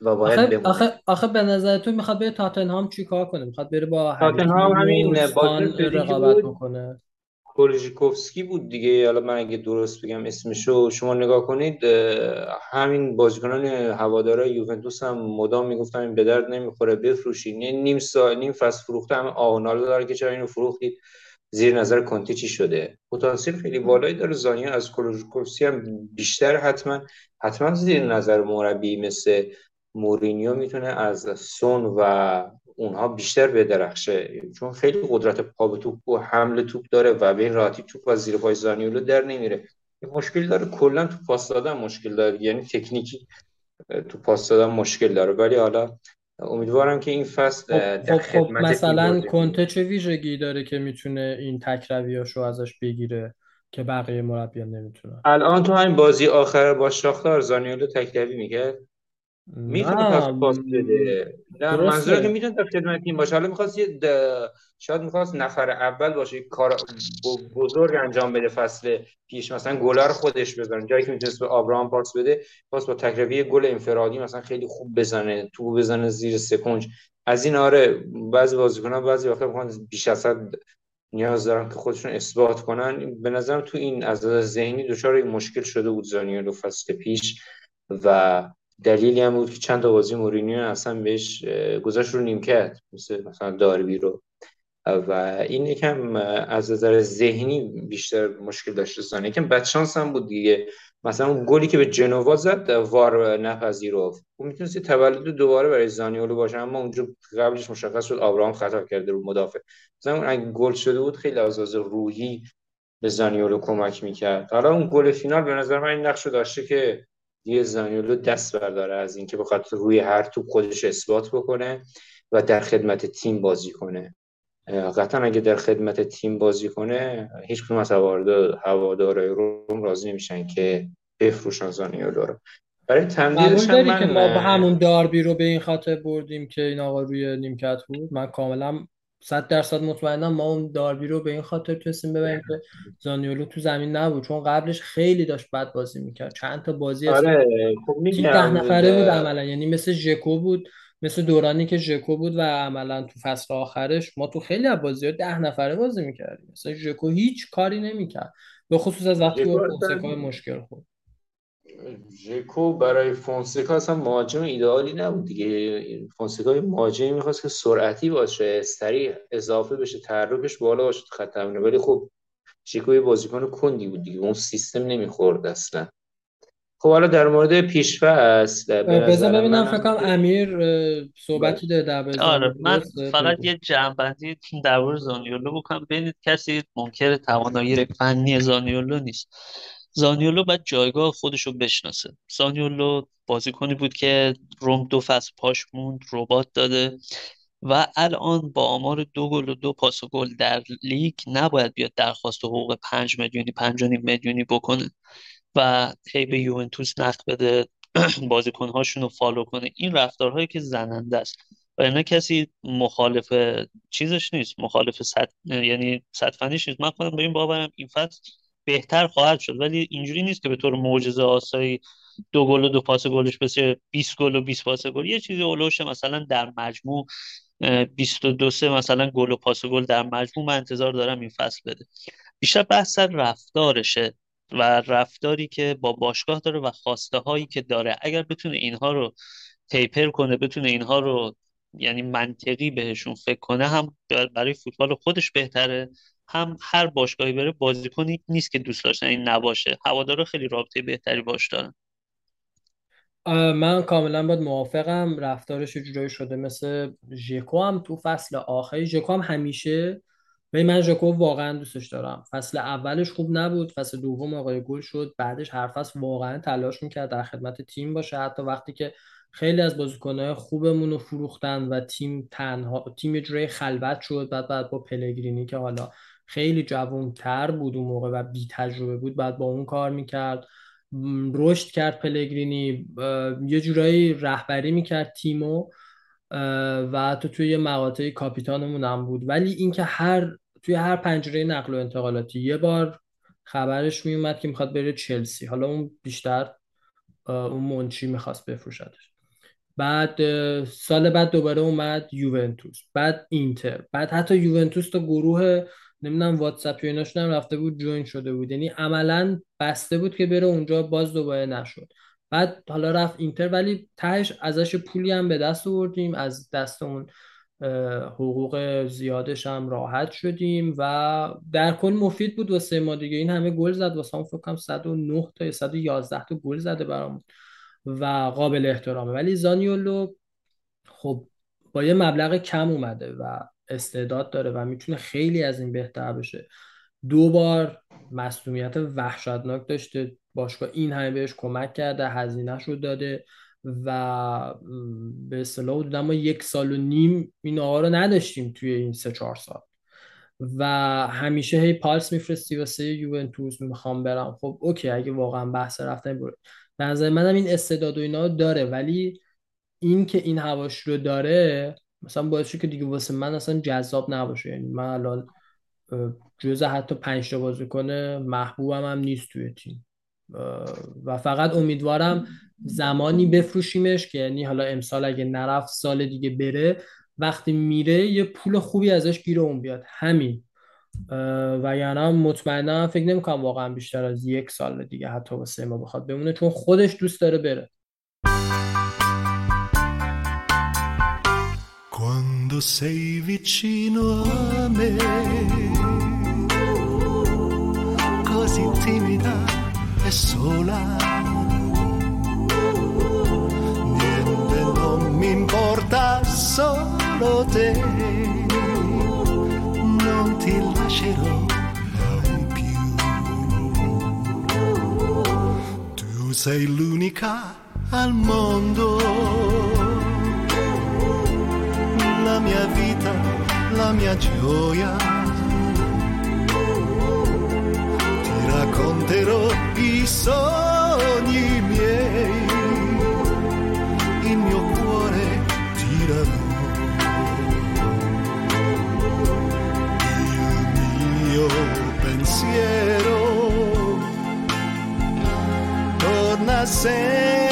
و باید آخه, آخه, آخه به نظر تو می‌خواد بره تاتنهام چیکار کنه؟ می‌خواد بره با تاتنهام همین رقابت بکنه. کولژیکوفسکی بود دیگه. حالا من اگه درست بگم اسمشو شما نگاه کنید همین بازیکنان هوادارای یوونتوس هم مدام می‌گفتن این به درد نمی‌خوره بفروشید نیم سال نیم فصل فروخته هم آهنالو داره که چرا اینو فروختید؟ زیر نظر کنتی چی شده؟ پتانسیل خیلی بالایی داره. زانیا از کولوژیکوفسکی هم بیشتر حتما حتما زیر نظر مربی مثل مورینیو می‌تونه از سون و اونها بیشتر بدرخشه چون خیلی قدرت پا به توپ و حمله توپ داره و به راحتی توپ از زیر پای زانیولو در نمیره. مشکل داره کلا تو پاس دادن مشکل داره یعنی تکنیکی تو پاس دادن مشکل داره. ولی حالا امیدوارم که این فصل خب, خب, خب مثلا کنته چه ویژگی داره که می‌تونه این تکرویاشو ازش بگیره که بقیه مربیان نمی‌تونن؟ الان تو همین بازی آخر با شاختار زانیولو تکروی میگه می‌تونه پاس پاس بده نه منظور که می‌تونه در خدمت تیم باشه. حالا می‌خواست یه شاید می‌خواست نفر اول باشه کار بزرگ انجام بده فصل پیش. مثلا گلر خودش بزنه. جایی که می‌تونست به آبراهام پاس بده پاس با تکروی گل انفرادی مثلا خیلی خوب بزنه تو بزنه زیر سکنج از این آره بعضی بازیکن‌ها بعضی وقتا می‌خوان بیش از حد نیاز دارن که خودشون اثبات کنن. به نظرم تو این از ذهنی دچار مشکل شده بود زانیولو فصل پیش و دلیلی هم بود که چند تا بازی مورینیو اصلا بهش گذاشت رو نیمکت. مثل مثلا داربی رو. و این یکم از نظر ذهنی بیشتر مشکل داشته زانه یکم بدشانس هم بود دیگه. مثلا اون گلی که به جنوا زد وار نپذیرفت. اون می‌تونست تولد دوباره برای زانیولو باشه اما اونجا قبلش مشخص شد آبراهام خطا کرده رو مدافع. مثلا اون اگه گل شده بود خیلی از روحی به زانیولو کمک می‌کرد. حالا اون گل فینال به نظر من این نقش داشته که یه زانیولو دست برداره از اینکه بخواد روی هر توپ خودش اثبات بکنه و در خدمت تیم بازی کنه. قطعا اگه در خدمت تیم بازی کنه هیچ کدوم از هوادارهای روم راضی نمیشن که بفروشن زانیولو رو. برای تمدیدش هم من که ما با همون داربی رو به این خاطر بردیم که این آقا روی نیمکت بود. من کاملا صد درصد مطمئنم ما اون داربی رو به این خاطر تونستیم ببینیم که زانیولو تو زمین نبود چون قبلش خیلی داشت بد بازی می‌کرد. چند تا بازی آره خب ده نفره بود عملا. یعنی مثل ژکو بود مثل دورانی که ژکو بود و عملا تو فصل آخرش ما تو خیلی از بازی ده نفره بازی می‌کردیم. مثلا ژکو هیچ کاری نمی‌کرد به خصوص از وقتی با مشکل خورد. ژکو برای فونسکا اصلا مهاجم ایدئالی نبود دیگه. فونسکا مهاجمی می‌خواست که سرعتی باشه سریع اضافه بشه تحرکش بالا باشه خط ولی خب ژکو یه بازیکن کندی بود دیگه. اون سیستم نمی‌خورد اصلا. خب حالا در مورد پیشفست بذار ببینم فکر کنم امیر صحبتی داره در آره من فقط یه جنبندی در مورد زانیولو بکنم. ببینید کسی منکر توانایی فنی زانیولو نیست. زانیولو باید جایگاه خودش رو بشناسه. زانیولو بازیکنی بود که روم دو فصل پاش موند رباط داده و الان با آمار دو گل و دو پاس و گل در لیگ نباید بیاد درخواست حقوق پنج میلیونی پنج میلیونی بکنه و هی به یوونتوس نخ بده (clears throat) بازیکنهاشون رو follow کنه. این رفتارهایی که زننده است. و اینا کسی مخالف چیزش نیست. مخالف صد... یعنی صدفنیش نیست. من خودم به این باورم این فصل بهتر خواهد شد. ولی اینجوری نیست که به طور معجزه آسایی دو گل و دو پاس گلش بشه 20 گل و 20 پاس گل. یه چیزی اولوش مثلا در مجموع 22 سه مثلا گل و پاس گل در مجموع من انتظار دارم این فصل بده. بیشتر بحث رفتارشه و رفتاری که با باشگاه داره و خواسته هایی که داره. اگر بتونه اینها رو تیپر کنه بتونه اینها رو یعنی منطقی بهشون فکر کنه هم برای فوتبال خودش بهتره. هم هر باشگاهی بره بازیکنی نیست که دوست داشتن این نباشه. هوادارا خیلی رابطه بهتری باش دارن. من کاملا باید موافقم. رفتارش جورایی شده مثل ژکو هم تو فصل آخری. ژکو هم همیشه ولی من ژکو واقعا دوستش دارم. فصل اولش خوب نبود فصل دوم آقای گل شد. بعدش هر فصل واقعا تلاش می‌کرد در خدمت تیم باشه. حتی وقتی که خیلی از بازیکنهای خوبمون رو فروختن و تیم تنها تیم جوری خلوت شد. بعد بعد با پلگرینی که حالا خیلی جوانتر بود اون موقع و بی تجربه بود بعد با اون کار می‌کرد. رشد کرد پلگرینی یه جورایی رهبری می‌کرد تیمو و تو توی مقاطعی کاپیتانمون هم بود. ولی اینکه هر توی هر پنجره نقل و انتقالاتی یه بار خبرش میومد که می‌خواد بره چلسی. حالا اون بیشتر اون منچی می‌خواست بفروشدش. بعد سال بعد دوباره اومد یوونتوس. بعد اینتر. بعد حتی یوونتوس تا گروه نمی‌دونم واتساپ و ایناشون هم رفته بود جوین شده بود. یعنی عملا بسته بود که بره اونجا باز دوباره نشد. بعد حالا رفت اینتر ولی تهش ازش پولی هم به دست آوردیم. از دست اون حقوق زیادش هم راحت شدیم و در کل مفید بود واسه ما دیگه. این همه گل زد. واسه هم فکر کنم 109 تا 111 تا گل زده برامون و قابل احترامه. ولی زانیولو خب با یه مبلغ کم اومده و استعداد داره و می‌تونه خیلی از این بهتر بشه. دو بار مسئولیت وحشتناک داشته. باشگاه این همه بهش کمک کرده هزینهش رو داده و به اصطلاح حدودا ما یک سال و نیم این آقا رو نداشتیم توی این سه چهار سال. و همیشه هی پالس میفرستی واسه یوونتوس می‌خوام برم. خب اوکی اگه واقعا بحث رفتن برو. به نظر منم این استعداد و اینا داره ولی این که این هواش رو داره مثلا باعث شد که دیگه واسه من اصلا جذاب نباشه. یعنی من الان جزء حتی پنج تا بازیکن محبوبم هم نیست توی تیم. و فقط امیدوارم زمانی بفروشیمش که یعنی حالا امسال اگه نرفت سال دیگه بره وقتی میره یه پول خوبی ازش گیر اون بیاد. همین. و یعنی مطمئنا فکر نمی‌کنم واقعا بیشتر از یک سال دیگه حتی واسه ما بخواد بمونه چون خودش دوست داره بره. Quando sei vicino a me, così timida e sola. Niente non mi importa, solo te. Non ti lascerò mai più. Tu sei l'unica al mondo la mia vita, la mia gioia. Ti racconterò i sogni miei, il mio cuore tirerò. Il mio pensiero torna sempre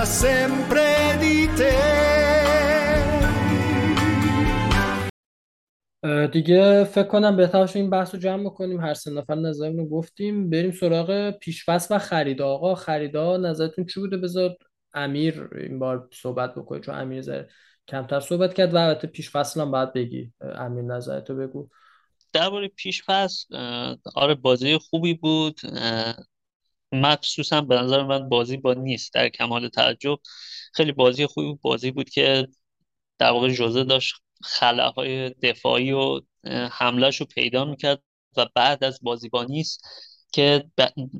parla sempre di te. دیگه فکر کنم بهتر این بحث رو جمع کنیم هر سه نفر نظرمون رو گفتیم. بریم سراغ پیشفصل و خرید آقا خریدا نظرتون چی بوده؟ بذار امیر این بار صحبت بکنه چون امیر زر کمتر صحبت کرد و البته پیشفصل هم باید بگی. امیر نظرتو بگو. درباره پیش پس آره بازی خوبی بود. مخصوصا به نظر من بازی با نیست. در کمال تعجب خیلی بازی خوبی بازی بود که در واقع جوزه داشت خلاهای دفاعی و حملهش رو پیدا می‌کرد و بعد از بازی با نیست که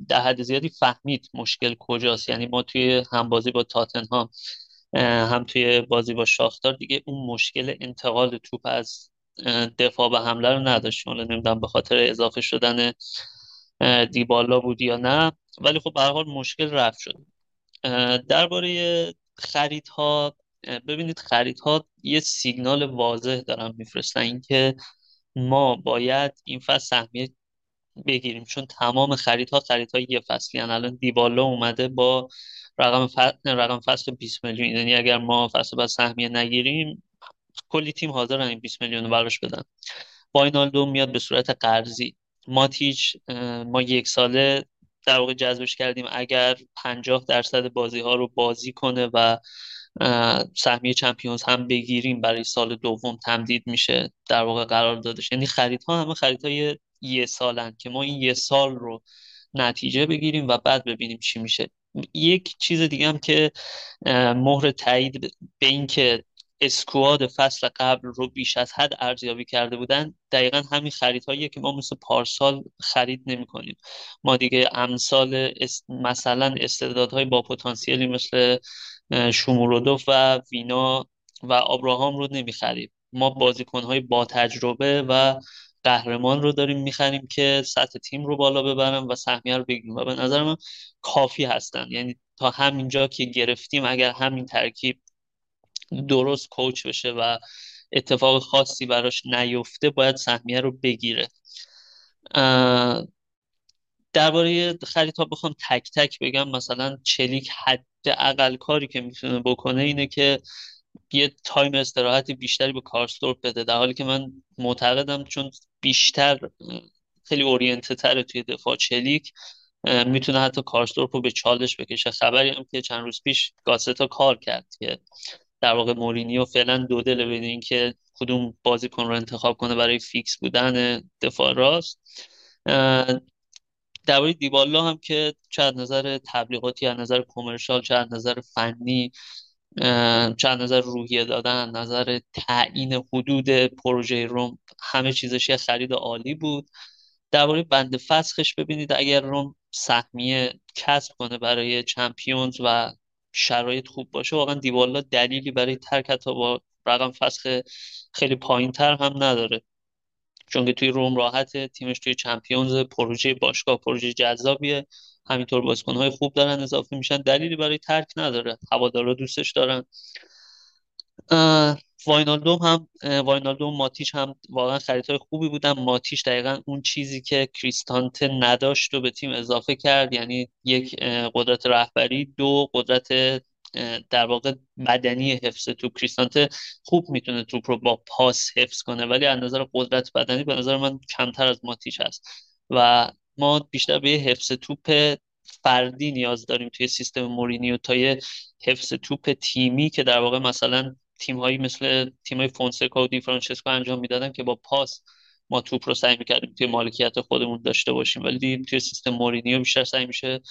در حد زیادی فهمید مشکل کجاست. یعنی ما توی هم بازی با تاتنهام هم توی بازی با شاختار دیگه اون مشکل انتقال توپ از دفاع به حمله رو نداشت حالا نمی‌دونم به خاطر اضافه شدن دیبالا بود یا نه. ولی خب به حال مشکل رفت شد. درباره خریدها ببینید خریدها یه سیگنال واضح دارن میفرستن. اینکه ما باید این فصل سهمیه بگیریم. چون تمام خریدها خریدها یه فصلی. الان دیبالا اومده با رقم فصل, رقم فصل 20 میلیون. یعنی اگر ما فصل بعد سهمیه نگیریم کلی تیم حاضرن این 20 میلیون براش بدن. واینالدو میاد به صورت قرضی. ماتیچ ما یک ساله در واقع جذبش کردیم اگر 50 درصد بازی ها رو بازی کنه و سهمیه چمپیونز هم بگیریم برای سال دوم تمدید میشه در واقع قرار دادش. یعنی خریدها همه خریدهای یه سالن که ما این یه سال رو نتیجه بگیریم و بعد ببینیم چی میشه. یک چیز دیگه هم که مهر تایید به این که اسکواد فصل قبل رو بیش از حد ارزیابی کرده بودن. دقیقا همین خریدهایی که ما مثل پارسال خرید نمی کنیم. ما دیگه امثال مثلا استعدادهای با پتانسیلی مثل شومورودوف و وینا و آبراهام رو نمی‌خریم ما بازیکنهای با تجربه و قهرمان رو داریم می‌خریم که سطح تیم رو بالا ببرن و سهمیه رو بگیریم. و به نظر من کافی هستن. یعنی تا همینجا که گرفتیم اگر همین ترکیب درست کوچ بشه و اتفاق خاصی براش نیفته باید سهمیه رو بگیره. درباره خرید ها بخوام تک تک بگم مثلا چلیک حد اقل کاری که می‌تونه بکنه اینه که یه time استراحتی بیشتری به کارسدورپ بده. در حالی که من معتقدم چون بیشتر خیلی oriented تره توی دفاع چلیک می‌تونه حتی کارسدورپ رو به چالش بکشه. خبری هم که چند روز پیش گازتا کار کرد که در واقع مورینیو فعلا دو دل بین اینکه کدوم بازیکن رو انتخاب کنه برای فیکس بودن دفاع راست. درباره دیبالا هم که چند نظر تبلیغاتی از نظر کمرشال چند نظر فنی چند نظر روحیه دادن نظر تعیین حدود پروژه روم همه چیزش یه خرید عالی بود. درباره بند فسخش ببینید اگر روم سهمیه کسب کنه برای چمپیونز و شرایط خوب باشه واقعا دیبالا دلیلی برای ترک حتی با رقم فسخ خیلی پایین تر هم نداره. چون که توی روم راحت تیمش توی چمپیونز پروژه باشگاه پروژه جذابیه. همینطور بازیکنهای خوب دارن اضافه میشن. دلیلی برای ترک نداره. هوادارا دوستش دارن. واینالدوم هم واینالدوم ماتیش هم واقعا خریدهای خوبی بودن. ماتیش دقیقا اون چیزی که کریستانته نداشت و به تیم اضافه کرد. یعنی یک قدرت رهبری دو قدرت در واقع بدنی حفظ توپ. کریستانته خوب می‌تونه توپ رو با پاس حفظ کنه ولی از نظر قدرت بدنی به نظر من کمتر از ماتیچ هست. و ما بیشتر به حفظ توپ فردی نیاز داریم توی سیستم مورینیو تا یه حفظ توپ تیمی که در واقع مثلا تیمهایی مثل تیمای فونسکا و دی فرانچسکو انجام می‌دادن که با پاس ما توپ رو سعی می‌کردیم توی مالکیت خودمون داشته باشیم. ولی توی سیستم مورینیو بیشتر سعی میشه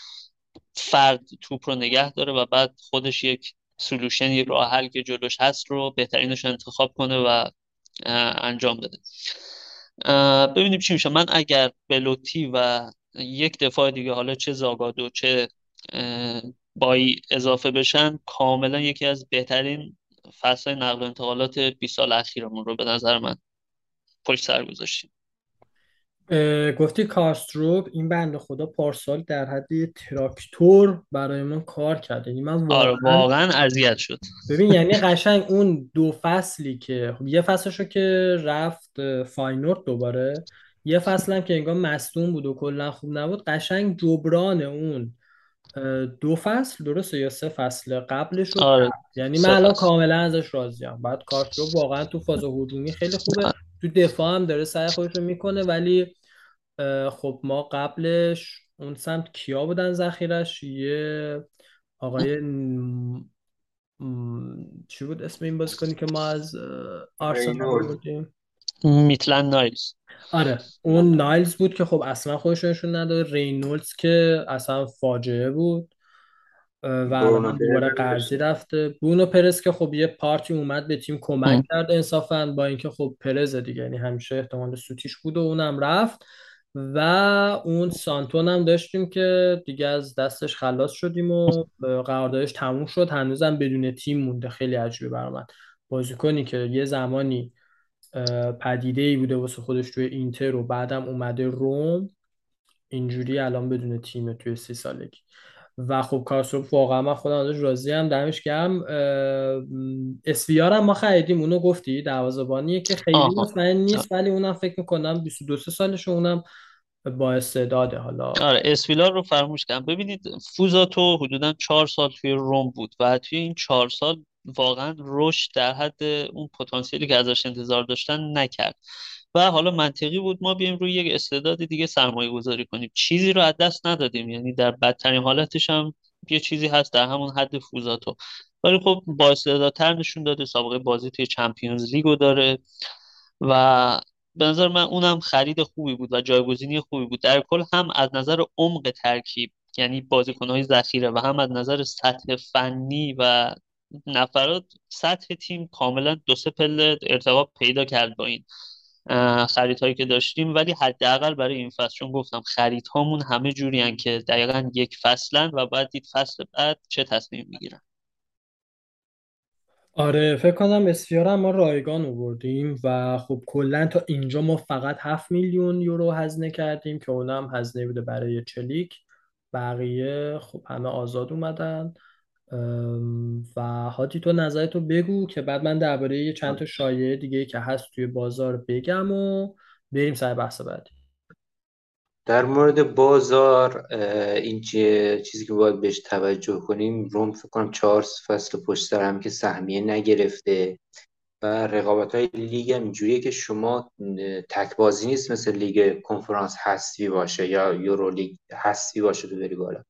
فرد توپ رو نگه داره و بعد خودش یک solution یک راه حل که جلوش هست رو بهترینش انتخاب کنه و انجام بده. ببینیم چی میشه. من اگر بلوتی و یک دفاع دیگه حالا چه زاگادو چه بایی اضافه بشن کاملا یکی از بهترین فصل نقل و انتقالات 20 سال اخیرمون رو به نظر من پشت سر گذاشتیم. گفتی کارستروپ این بند خدا پارسال در حد تراکتور برای من کار کرد یعنی من آره واقعا اذیت شد. ببین (laughs) یعنی قشنگ اون دو فصلی که خب یه فصلشو که رفت فاینورد دوباره. یه فصل هم که انگار مصدوم بود و کلا خوب نبود قشنگ جبران اون دو فصل درسته یا سه فصل قبلش رو؟ آره. یعنی من الان کاملا ازش راضیم بعد کارسدورپ واقعا تو فاز هجومی خیلی خوبه. تو دفاع هم داره سعی خودش رو می‌کنه ولی خب ما قبلش اون سمت کیا بودن ذخیرش یه آقای چی بود اسم این بازیکنی که ما از آرسنال بودیم میتلند نایلز. آره. اون نایلز بود که خب اصلا خودش نشون نداد. رینولدز که اصلا فاجعه بود. و الان دوباره قرضی رفته. بونو پرز که خب یه پارتی اومد به تیم کمک کرد انصافا. با اینکه خب پرز دیگه. یعنی همیشه احتمال سوتیش بود و اونم رفت. و اون سانتون هم داشتیم که دیگه از دستش خلاص شدیم و قراردادش تموم شد. هنوزم بدون تیم مونده. خیلی عجیبه برای من بازیکنی که یه زمانی پدیده ای بوده واسه خودش توی اینتر و بعدم اومده روم. اینجوری الان بدون تیم توی سی سالگی. و خب کارسروپ واقعا من خودم ازش راضی هم دمش گرم. اسویار هم ما خریدیم اونو گفتی دروازه‌بانیه که خیلی مطمئن نیست ولی اونم فکر می‌کنم 22 سالش اونم با استعداده. حالا آره اسویلار رو فراموش کردم ببینید فوزاتو حدودا چهار سال توی روم بود و توی این چهار سال واقعا رشد در حد اون پتانسیلی که ازش انتظار داشتن نکرد. و حالا منطقی بود ما بیایم روی یک استعداد دیگه سرمایه گذاری کنیم. چیزی رو از دست ندادیم. یعنی در بدترین حالتش هم یه چیزی هست در همون حد فوزاتو. ولی خب با استعدادتر نشون داده سابقه بازی توی چمپیونز لیگو داره. و به نظر من اونم خرید خوبی بود و جایگزینی خوبی بود. در کل هم از نظر عمق ترکیب یعنی بازیکنهای ذخیره و هم از نظر سطح فنی و نفرات سطح تیم کاملا دو سه پله ارتباط پیدا کرد با این خریدهایی که داشتیم. ولی حداقل برای این فصل چون گفتم خریدهامون همه جوری که دقیقا یک فصلن و بعد دید فصل بعد چه تصمیم می‌گیرن. آره فکر کنم اسفیار ما رایگان آوردیم و خب کلا تا اینجا ما فقط 7 میلیون یورو هزینه کردیم که اونم هزینه بوده برای چلیک. بقیه خب همه آزاد اومدن. و هادی تو نظرتو بگو که بعد من درباره یه چند تا شایعه دیگه که هست توی بازار بگم و بریم سر بحث بعدی در مورد بازار این چیزی که باید بهش توجه کنیم روم فکر کنم چهار فصل پشت سر هم که سهمیه نگرفته و رقابت های لیگ هم اینجوریه که شما تک بازی نیست مثل لیگ کنفرانس هستی باشه یا یورو لیگ هستی باشه تو بری بالا.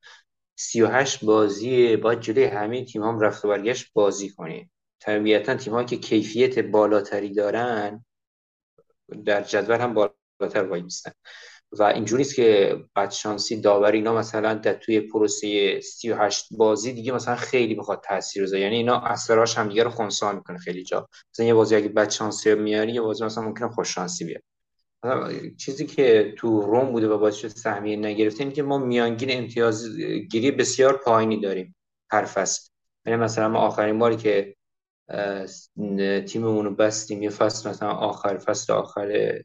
38 بازی باید جلوی همه تیم هم رفت و برگشت بازی کنید طبیعتا تیم که کیفیت بالاتری دارن در جدول هم بالاتر وای میستن. و اینجوری است که بدشانسی داوری اینا مثلا در توی پروسه 38 بازی دیگه مثلا خیلی بخواد تاثیر بذاره. یعنی اینا اثراش هم دیگه رو خنثی می‌کنه خیلی جا. مثلا یه بازی اگه بدشانسی میاری یه بازی مثلا ممکنه خوش شانسی بیاد چیزی که تو روم بوده و باعث شد سهمیه نگرفته اینه که ما میانگین امتیاز گیری بسیار پایینی داریم هر فصل. یعنی مثلا ما آخرین باری که تیممون رو بستیم یه فصل مثلا آخر فصل آخر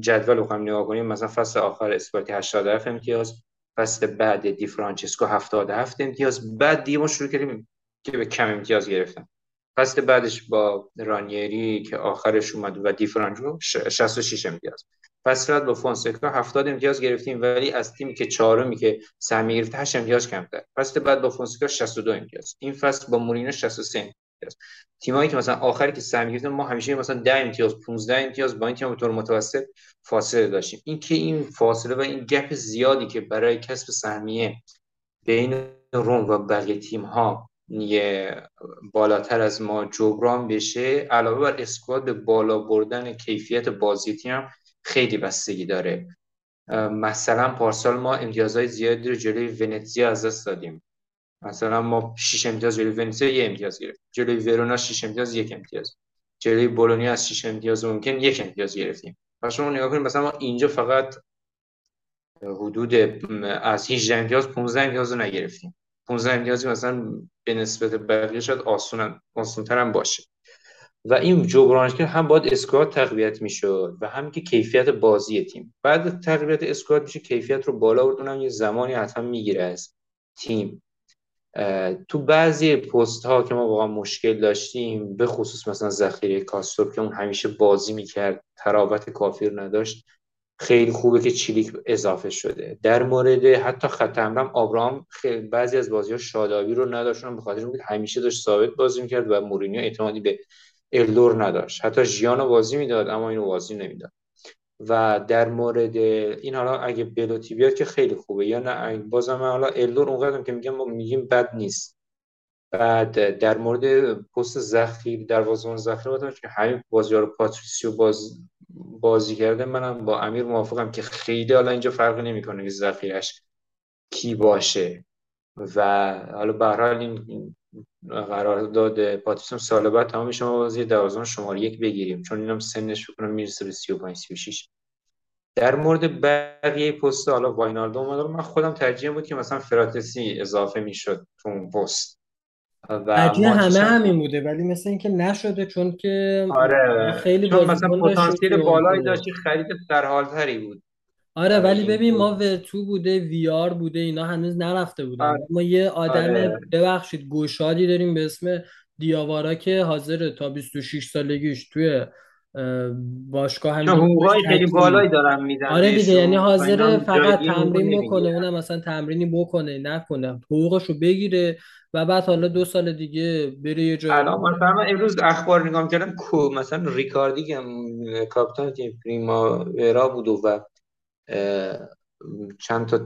جدول رو نگاه کنیم مثلا فصل آخر اسپارتی 87 امتیاز فصل بعد دی فرانچسکو 77 امتیاز بعد دیگه ما شروع کردیم که به کم امتیاز گرفتن. فصل بعدش با رانیری که آخرش اومد و دی فرانچسکو 66 امتیاز. فصل بعد با فونسکا 70 امتیاز گرفتیم ولی از تیمی که چهارمی که سهمیه گرفته 8 امتیاز کمتر. فصل بعد با فونسکا 62 امتیاز. این فصل با مورینو 63 امتیاز. تیمایی که مثلا آخری که سهمی گرفتن ما همیشه مثلا 10 امتیاز 15 امتیاز با این تیم طور متوسط فاصله داشتیم. این که این فاصله و این گپ زیادی که برای کسب سهمیه بین روم و بقیه تیم ها یه بالاتر از ما جبران بشه علاوه بر اسکواد بالا بردن کیفیت بازی تیم خیلی بستگی داره. مثلا پارسال ما امتیازهای زیادی رو جلوی ونتزیا از دست دادیم. مثلا ما 6 امتیاز جلوی ونتزیا یه امتیاز گرفتیم جلوی ورونا 6 امتیاز یک امتیاز. جلوی بولونیا از 6 امتیاز ممکن یک امتیاز گرفتیم. پس شما نگاه کنید مثلا ما اینجا فقط حدود از 18 امتیاز 15 امتیاز رو نگرفتیم. 15 امتیازی مثلا به نسبت بقیه شاید آسون آسونتر هم باشه. و این جبرانش که هم باید اسکواد تقویت می‌شد و هم که کیفیت بازی تیم. بعد تقویت اسکواد میشه کیفیت رو بالا اونم یه زمانی حتما می‌گیره از تیم. تو بعضی پست ها که ما واقعا مشکل داشتیم به خصوص مثلا ذخیره کاستور که اون همیشه بازی می‌کرد تراوت کافی نداشت خیلی خوبه که چیلیک اضافه شده. در مورد حتی خط حمله آبراهام بعضی از بازی ها شادابی رو نداشت به خاطر اینکه همیشه داشت ثابت بازی می‌کرد و مورینیو اعتمادی به الدور نداشت. حتی ژیانو بازی می‌داد اما اینو بازی نمی‌داد. و در مورد این حالا اگه بلوتی بیاد که خیلی خوبه. یا نه بازم حالا الدور اونقدر که میگم ما میگیم بد نیست. بعد در مورد پست ذخیر در وازون ذخیره بودم که همین بازی رو پاتریسیو باز بازی کرده منم با امیر موافقم که خیلی حالا اینجا فرق نمی‌کنه که ذخیرش کی باشه. و حالا به حال این قرارداد پاتریسیو سال بعد تمام شما بازی دوازان شماره یک بگیریم. چون اینم سنش بکنم می‌رسه به 35 36 در مورد بقیه پست حالا واینالدو من خودم ترجیح بود که مثلا فراتسی اضافه می‌شد تو اون پست. و همه همین بوده ولی مثل اینکه نشده چون که آره. خیلی چون مثلا پتانسیل بالایی داشت خرید سرحالتری بود. آره ولی ببین ما ورتو بوده ویار بوده اینا هنوز نرفته بودن. آره. ما یه آدم آره. ببخشید گوشادی داریم به اسم دیاوارا که حاضره تا 26 سالگیش توی باشگاه همین حقوقای خیلی بالایی دارن میدن آره دیگه یعنی حاضر فقط تمرین بکنه اونم مثلا تمرینی بکنه نکنه حقوقشو بگیره و بعد حالا دو سال دیگه بره یه جایی. الان مثلا امروز اخبار نگاه کردم کو مثلا ریکاردی که کاپیتان تیم پریما ورا بود و چند تا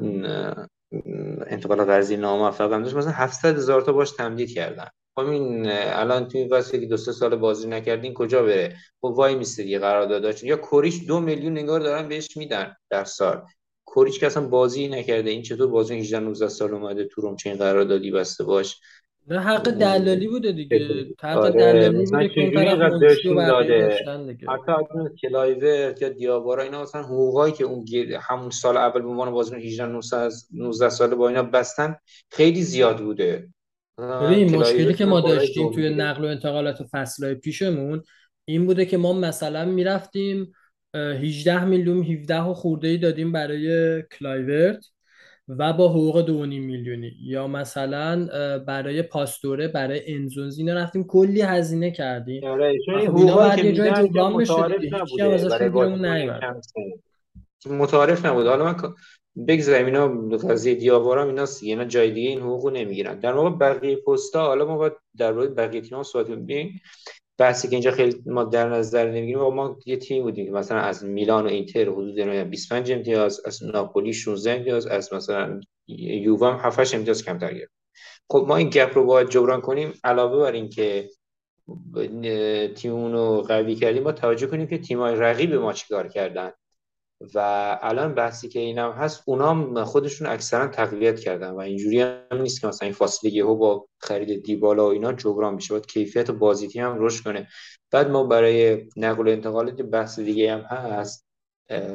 انتقال قرضی ناموفق هم داشت. مثلا 700 هزار تا باش تمدید کردن. خب این الان توی واسه که دو سه سال بازی نکردین کجا بره؟ خب وای میسته یه قرارداد یا کوریش دو میلیون نگار دارن بهش میدن در سال. کوریچ که اصلا بازی نکرده. این چطور بازی 18 19 سال اومده تو روم چین قراردادی بسته باش؟ نه حق دلالی بوده دیگه. حق آره. دلالی بوده که طرف داده. حتی از کلایورت یا دیاوارا اینا مثلا حقوقایی که اون همون سال اول به عنوان بازیکن 18 19 ساله با اینا بستن خیلی زیاد بوده. ببین مشکلی که ما داشتیم توی نقل و انتقالات فصلهای پیشمون این بوده که ما مثلا می‌رفتیم 18 میلیون 17 و خورده ای دادیم برای کلایورت. و با حقوق دو میلیونی. یا مثلا برای پاستوره برای انزونزی اینا رفتیم کلی هزینه کردیم. آره اینا یه جای جبران بشه متعارف نبود حالا من بگذاریم اینا قضیه دیاوارا اینا اینا جای دیگه این حقوقو نمی‌گیرن. در واقع بقیه پستا حالا ما باید در مورد بقیه تیم‌ها صحبت کنیم. بحثی که اینجا خیلی ما در نظر نمی‌گیریم ما یه تیم بودیم که مثلا از میلان و اینتر حدود 25 امتیاز از ناپولی 16 امتیاز از مثلا یووه هم 7 امتیاز کمتر گرفت. خب ما این گپ رو باید جبران کنیم علاوه بر اینکه تیممون رو قوی کردیم با توجه کنیم که تیمای رقیب ما چیکار کردن. و الان بحثی که اینم هست اونام خودشون اکثرا تقویت کردن و اینجوری هم نیست که مثلا این فاصله یهو با خرید دیبالا و اینا جبران بشه. باید کیفیت بازی هم رشد کنه. بعد ما برای نقل و انتقالات بحث دیگه هم هست.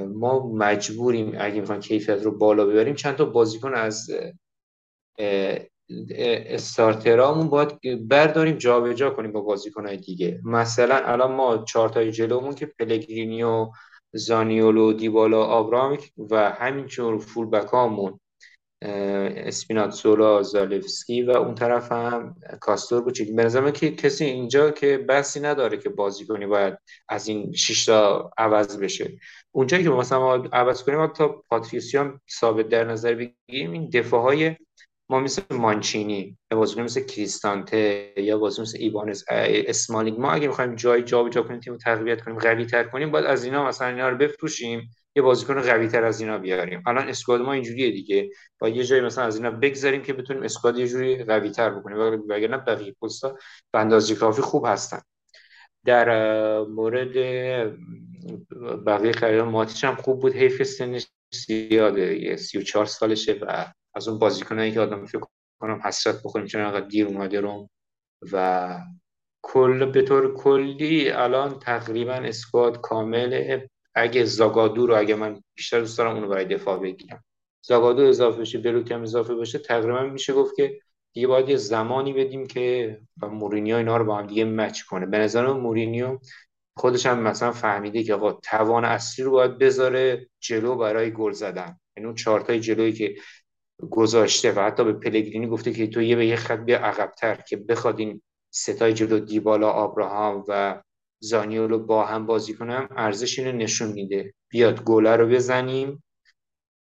ما مجبوریم اگه می‌خوایم کیفیت رو بالا ببریم چند تا بازیکن از استارترامون باید برداریم جابجا جا کنیم با بازیکنهای دیگه. مثلا الان ما چهار تای جلومون که پلگرینی و زانیولو دیبالا آبرامیک و همینطور فول بکامون اسپیناتسولا زالفسکی و اون طرف هم کاستور بود به نظرم که کسی اینجا که بحثی نداره که بازی کنی باید از این شیشتا عوض بشه. اونجایی که مثلا ما عوض کنیم تا پاتریسیان ثابت در نظر بگیریم این دفاع های ما مثل مانچینی یا بازیکن مثل کریستانته یا بازیکن مثل ایوان اسمالینگ. ما اگه بخوایم جای جا جا کنیم تیم تقویت کنیم قوی تر کنیم باید از اینا مثلا اینا رو بفروشیم یه بازیکن قوی تر از اینا بیاریم. الان اسکواد ما اینجوریه دیگه. با یه جایی مثلا از اینا بگذاریم که بتونیم اسکواد یه جوری قوی تر بکنیم. وگرنه بقیه پستا به اندازه کافی خوب هستن. در مورد بقیه خرید ماتیش هم خوب بود. حیف سنش زیاده. یه 34 سالشه و از اون بازیکنایی که آدم فکر کنم حسرت بخوریم چون انقدر دیر اومده رو. و کل به طور کلی الان تقریبا اسکواد کامله اگه زاگادو رو اگه من بیشتر دوست دارم اونو برای دفاع بگیرم. زاگادو اضافه بشه بروکم اضافه بشه تقریبا میشه گفت که دیگه باید یه زمانی بدیم که مورینیو اینا رو با هم دیگه مچ کنه. به نظر مورینیو خودش هم مثلا فهمیده که آقا توان اصلی رو باید بذاره جلو برای گل زدن. یعنی اون چهارتای جلویی که گذاشته و حتی به پلگرینی گفته که تو یه به یه خط بیا عقبتر که بخواد این ستای جلو دیبالا آبراهام و زانیولو با هم بازی کنم ارزش اینو نشون میده. بیاد گله رو بزنیم.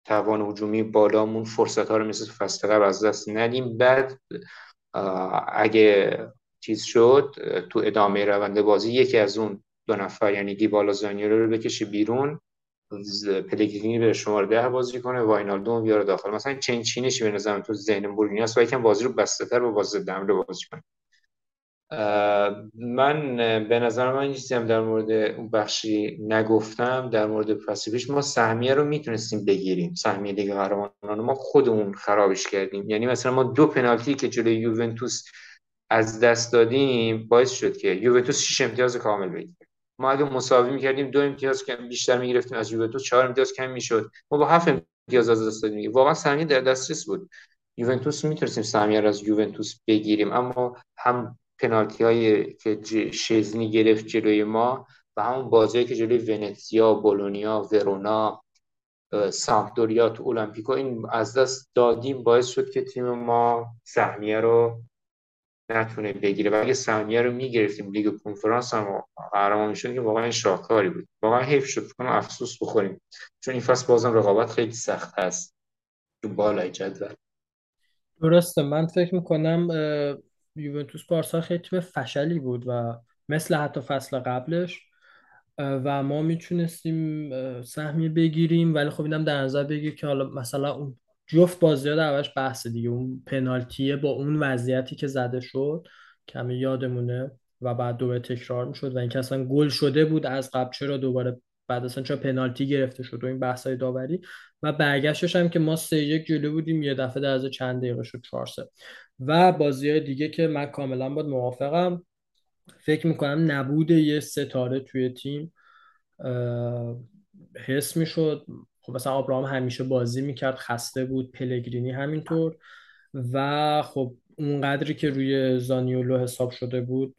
توان هجومی بالامون فرصت ها رو مثل فصل قبل از دست ندیم. بعد اگه چیز شد تو ادامه روند بازی یکی از اون دو نفر یعنی دیبالا زانیولو رو بکشه بیرون. پلگرینی به شماره ده بازی کنه واینالدو بیاره داخل. مثلا چین چینشی به نظرم تو ذهن مورینیو است و یکم بازی رو بسته تر با بازی رو بازی کنه. من به نظر من چیزی هم در مورد اون بخشی نگفتم در مورد پاسیفیش ما سهمیه رو می‌تونستیم بگیریم. سهمیه دیگه قهرمانان ما خودمون خرابش کردیم. یعنی مثلا ما دو پنالتی که جلوی یوونتوس از دست دادیم باعث شد که یوونتوس 6 امتیاز کامل بگیره. ما اگه مساوی می‌کردیم دو امتیاز کم بیشتر می‌گرفتیم از یوونتوس چهار امتیاز کم می‌شد. ما با هفت امتیاز از دست دادیم. واقعا سهمیه در دسترس بود. یوونتوس می‌تونستیم سهمیه رو از یوونتوس بگیریم اما هم پنالتی هایی که شزنی گرفت جلوی ما و همون بازی که جلوی ونتزیا، بولونیا، ورونا، سامپدوریا تو المپیکو این از دست دادیم باعث شد که تیم ما سهمیه رو نتونه بگیره. و اگه سهمیه رو می‌گرفتیم لیگ کنفرانس هم قهرمان می‌شد که واقعا شاهکاری بود. واقعا حیف شد کنم افسوس بخوریم. چون این فصل بازم رقابت خیلی سخت هست. تو بالای جدول. درسته. من فکر می‌کنم یوونتوس پارسال خیلی تیم فشلی بود و مثل حتی فصل قبلش و ما می‌تونستیم سهمیه بگیریم. ولی خب اینم در نظر بگیر که حالا مثلا اون جفت بازی ها درش بحث دیگه. اون پنالتیه با اون وضعیتی که زده شد کمی یادمونه و بعد دوباره تکرار می‌شد و اینکه اصلا گل شده بود از قبل چرا دوباره بعد اصلا چرا پنالتی گرفته شد و این بحث های داوری. و برگشتش هم که ما سه یک جلو بودیم یه دفعه در از چند دقیقه شد چهار و بازی های دیگه که من کاملا باید موافقم. فکر می‌کنم نبود یه ستاره توی تیم حس می‌شد. خب مثلا آبراهام همیشه بازی می‌کرد خسته بود پلگرینی همینطور. و خب اونقدری که روی زانیولو حساب شده بود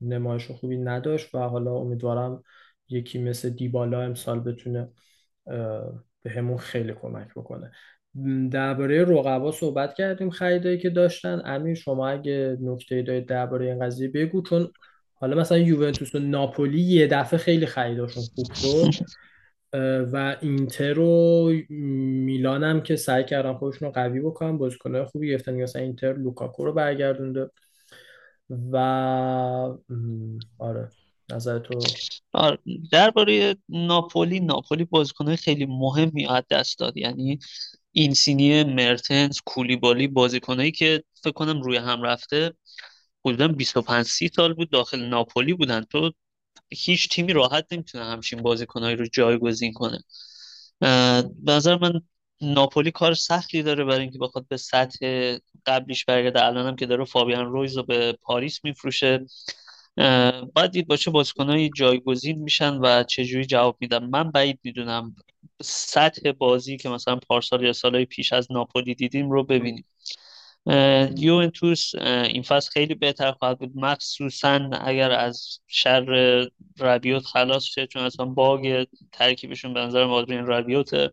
نمایش خوبی نداشت. و حالا امیدوارم یکی مثل دیبالا امسال بتونه به همون خیلی کمک بکنه. درباره رقبا صحبت کردیم خریدایی که داشتن. امیر شما اگه نکته دارید درباره این قضیه بگو چون حالا مثلا یوونتوس و ناپولی یه دفعه خیلی خریداشون خوب شد. و اینتر و میلان هم که سعی کردن خودشون رو قوی بکنن بازیکن‌های خوبی گرفتن. مثلا اینتر لوکاکو رو برگردونده. و آره نظر تو؟ آره درباره ناپولی ناپولی بازیکنهای خیلی مهمی از دست داد. یعنی اینسینی مرتنز کولیبالی بازیکنایی که فکر کنم روی هم رفته حدودا 25 30 سال بود داخل ناپولی بودن. تو هیچ تیمی راحت نمی‌تونه همچین بازیکنایی رو جایگزین کنه. به نظر من ناپولی کار سختی داره برای اینکه بخواد به سطح قبلیش برگرده. الان که داره فابیان رویز رو به پاریس میفروشه. باید دید با چه بازیکنهایی جایگزین میشن و چجوری جواب میدن. من بعید می‌دونم سطح بازی که مثلا پارسال یا سالهای پیش از ناپولی دیدیم رو ببینیم. یوونتوس این فصل خیلی بهتر خواهد بود. مخصوصا اگر از شر ربیوت خلاص شه چون اصلا باگ ترکیبشون به نظر مادرین ربیوت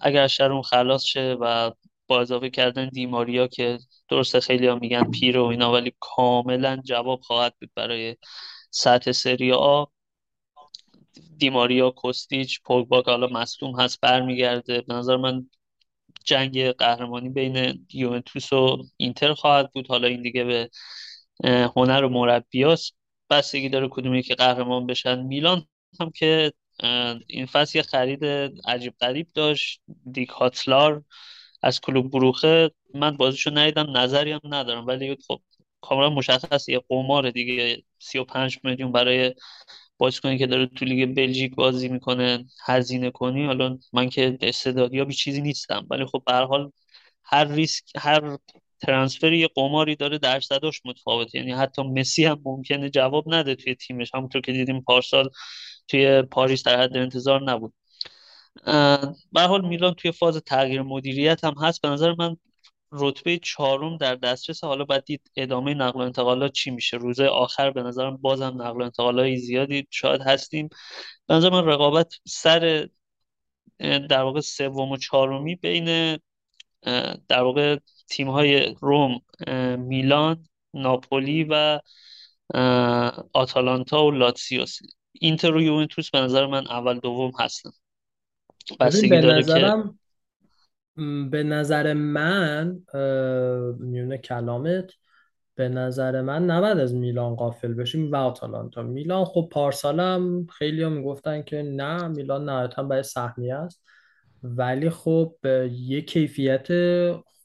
اگر از شر اون خلاص شه و با اضافه کردن دیماریا که درسته خیلی ها میگن پیر و اینا ولی کاملا جواب خواهد بود برای سطح سری آ. دیماریا کوستیچ پوگبا که حالا مصدوم هست برمیگرده. به نظر من جنگ قهرمانی بین یوونتوس و اینتر خواهد بود. حالا این دیگه به هنر و مربیاست بستگی داره کدومی که قهرمان بشن. میلان هم که این فصل یه خرید عجیب غریب داشت. دیک هاتلار از کلوب بروخه. من بازیشو ندیدم نظری هم ندارم. ولی خب کاملا مشخص یه قمار دیگه 35 میلیون برای بازیکنی که داره تو لیگ بلژیک بازی می‌کنه هزینه کنی حالا من که استعدادیابی چیزی نیستم ولی خب به حال هر ریسک هر ترانسفری یه قماری داره درصداش متفاوته. یعنی حتی مسی هم ممکنه جواب نده توی تیمش. همونطور که دیدیم پارسال توی پاریس در حد انتظار نبود. به حال میلان توی فاز تغییر مدیریت هم هست. به نظر من رتبه چهارم در دسترس حالا باید دید ادامه نقل و انتقالات چی میشه؟ روزه آخر به نظرم بازم نقل و انتقالات زیادی شاید هستیم. به نظر من رقابت سر در واقع سوم و چهارمی بین در واقع تیم های روم میلان ناپولی و آتالانتا و لاتسیوس اینتر و یوونتوس به نظر من اول دوم هستن. بستگی داره که به نظر من میونه کلامت به نظر من نباید از میلان قافل بشیم و آتالانتا. میلان خب پارسالم خیلی هم می‌گفتن که نه میلان نهایتا برای سهمیه است. ولی خب یه کیفیت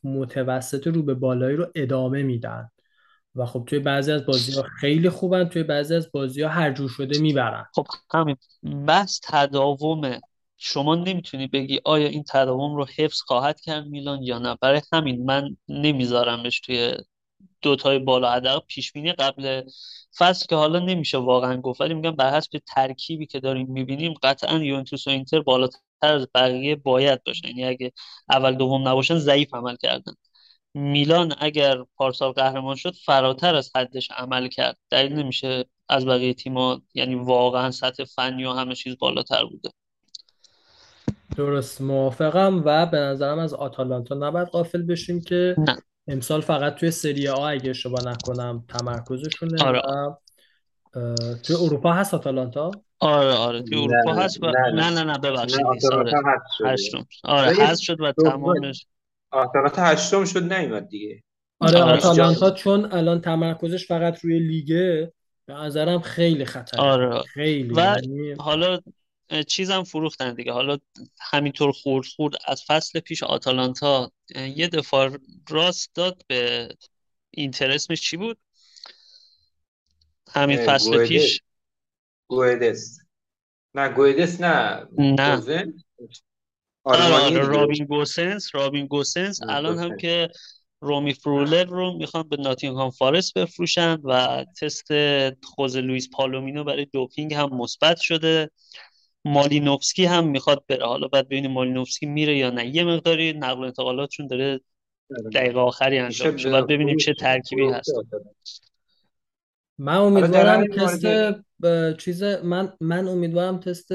متوسط رو به بالایی رو ادامه میدن. و خب توی بعضی از بازی ها خیلی خوبن توی بعضی از بازی ها هر جور شده می‌برن. خب همین. بس تداومه شما نمی‌تونی بگی آیا این تداوم رو حفظ خواهد کرد میلان یا نه؟ برای همین من نمیذارمش توی دوتای بالا حداقل پیش بینی قبل فصل که حالا نمیشه واقعا گفت. ولی میگم بر حسب ترکیبی که داریم می‌بینیم قطعا یوونتوس و اینتر بالاتر از بقیه باید باشه یعنی اگه اول دوم نباشن ضعیف عمل کردن. میلان اگر پارسال قهرمان شد فراتر از حدش عمل کرد. دلیل نمیشه از بقیه تیم‌ها یعنی واقعا سطح فنی و همه چیز بالاتر بوده. درست موافقم. و به نظرم از آتالانتا نباید قافل بشیم که نه. امسال فقط توی سری آ اگه اشتباه نکنم تمرکزشونه. آره. و توی اروپا هست آتالانتا؟ آره آره. توی اروپا نه، هست و نه، نه. نه. ببخشید. آره. هشتم آره هست شد و دوم- تمامش. آتالانتا هشتم شد نیومد دیگه. آره آره. آتالانتا چون الان تمرکزش فقط روی لیگه به نظرم خیلی خطره. آره. خیلی و یعنی حالا چیزم فروختن دیگه. حالا همینطور خورد خورد. از فصل پیش آتالانتا یه دفاع راست داد به اینتر اسمش چی بود؟ همین فصل گوئدس. پیش. گویدس نه گویدس نه. نه. آره آره. رابین گوسنس. رابین گوسنس. الان هم. که رمو فرولر رو می‌خوان به ناتینگهام فارست بفروشن و تست خوزه لوئیس پالومینو برای دوپینگ هم مثبت شده. مالینوفسکی هم می‌خواد بره. حالا بعد ببینیم مالینوفسکی میره یا نه. یه مقداری نقل و انتقالاتشون داره دقیقه آخری انجام میشه باید ببینیم چه ترکیبی هست. من امیدوارم همین تست چیز من من امیدوارم تست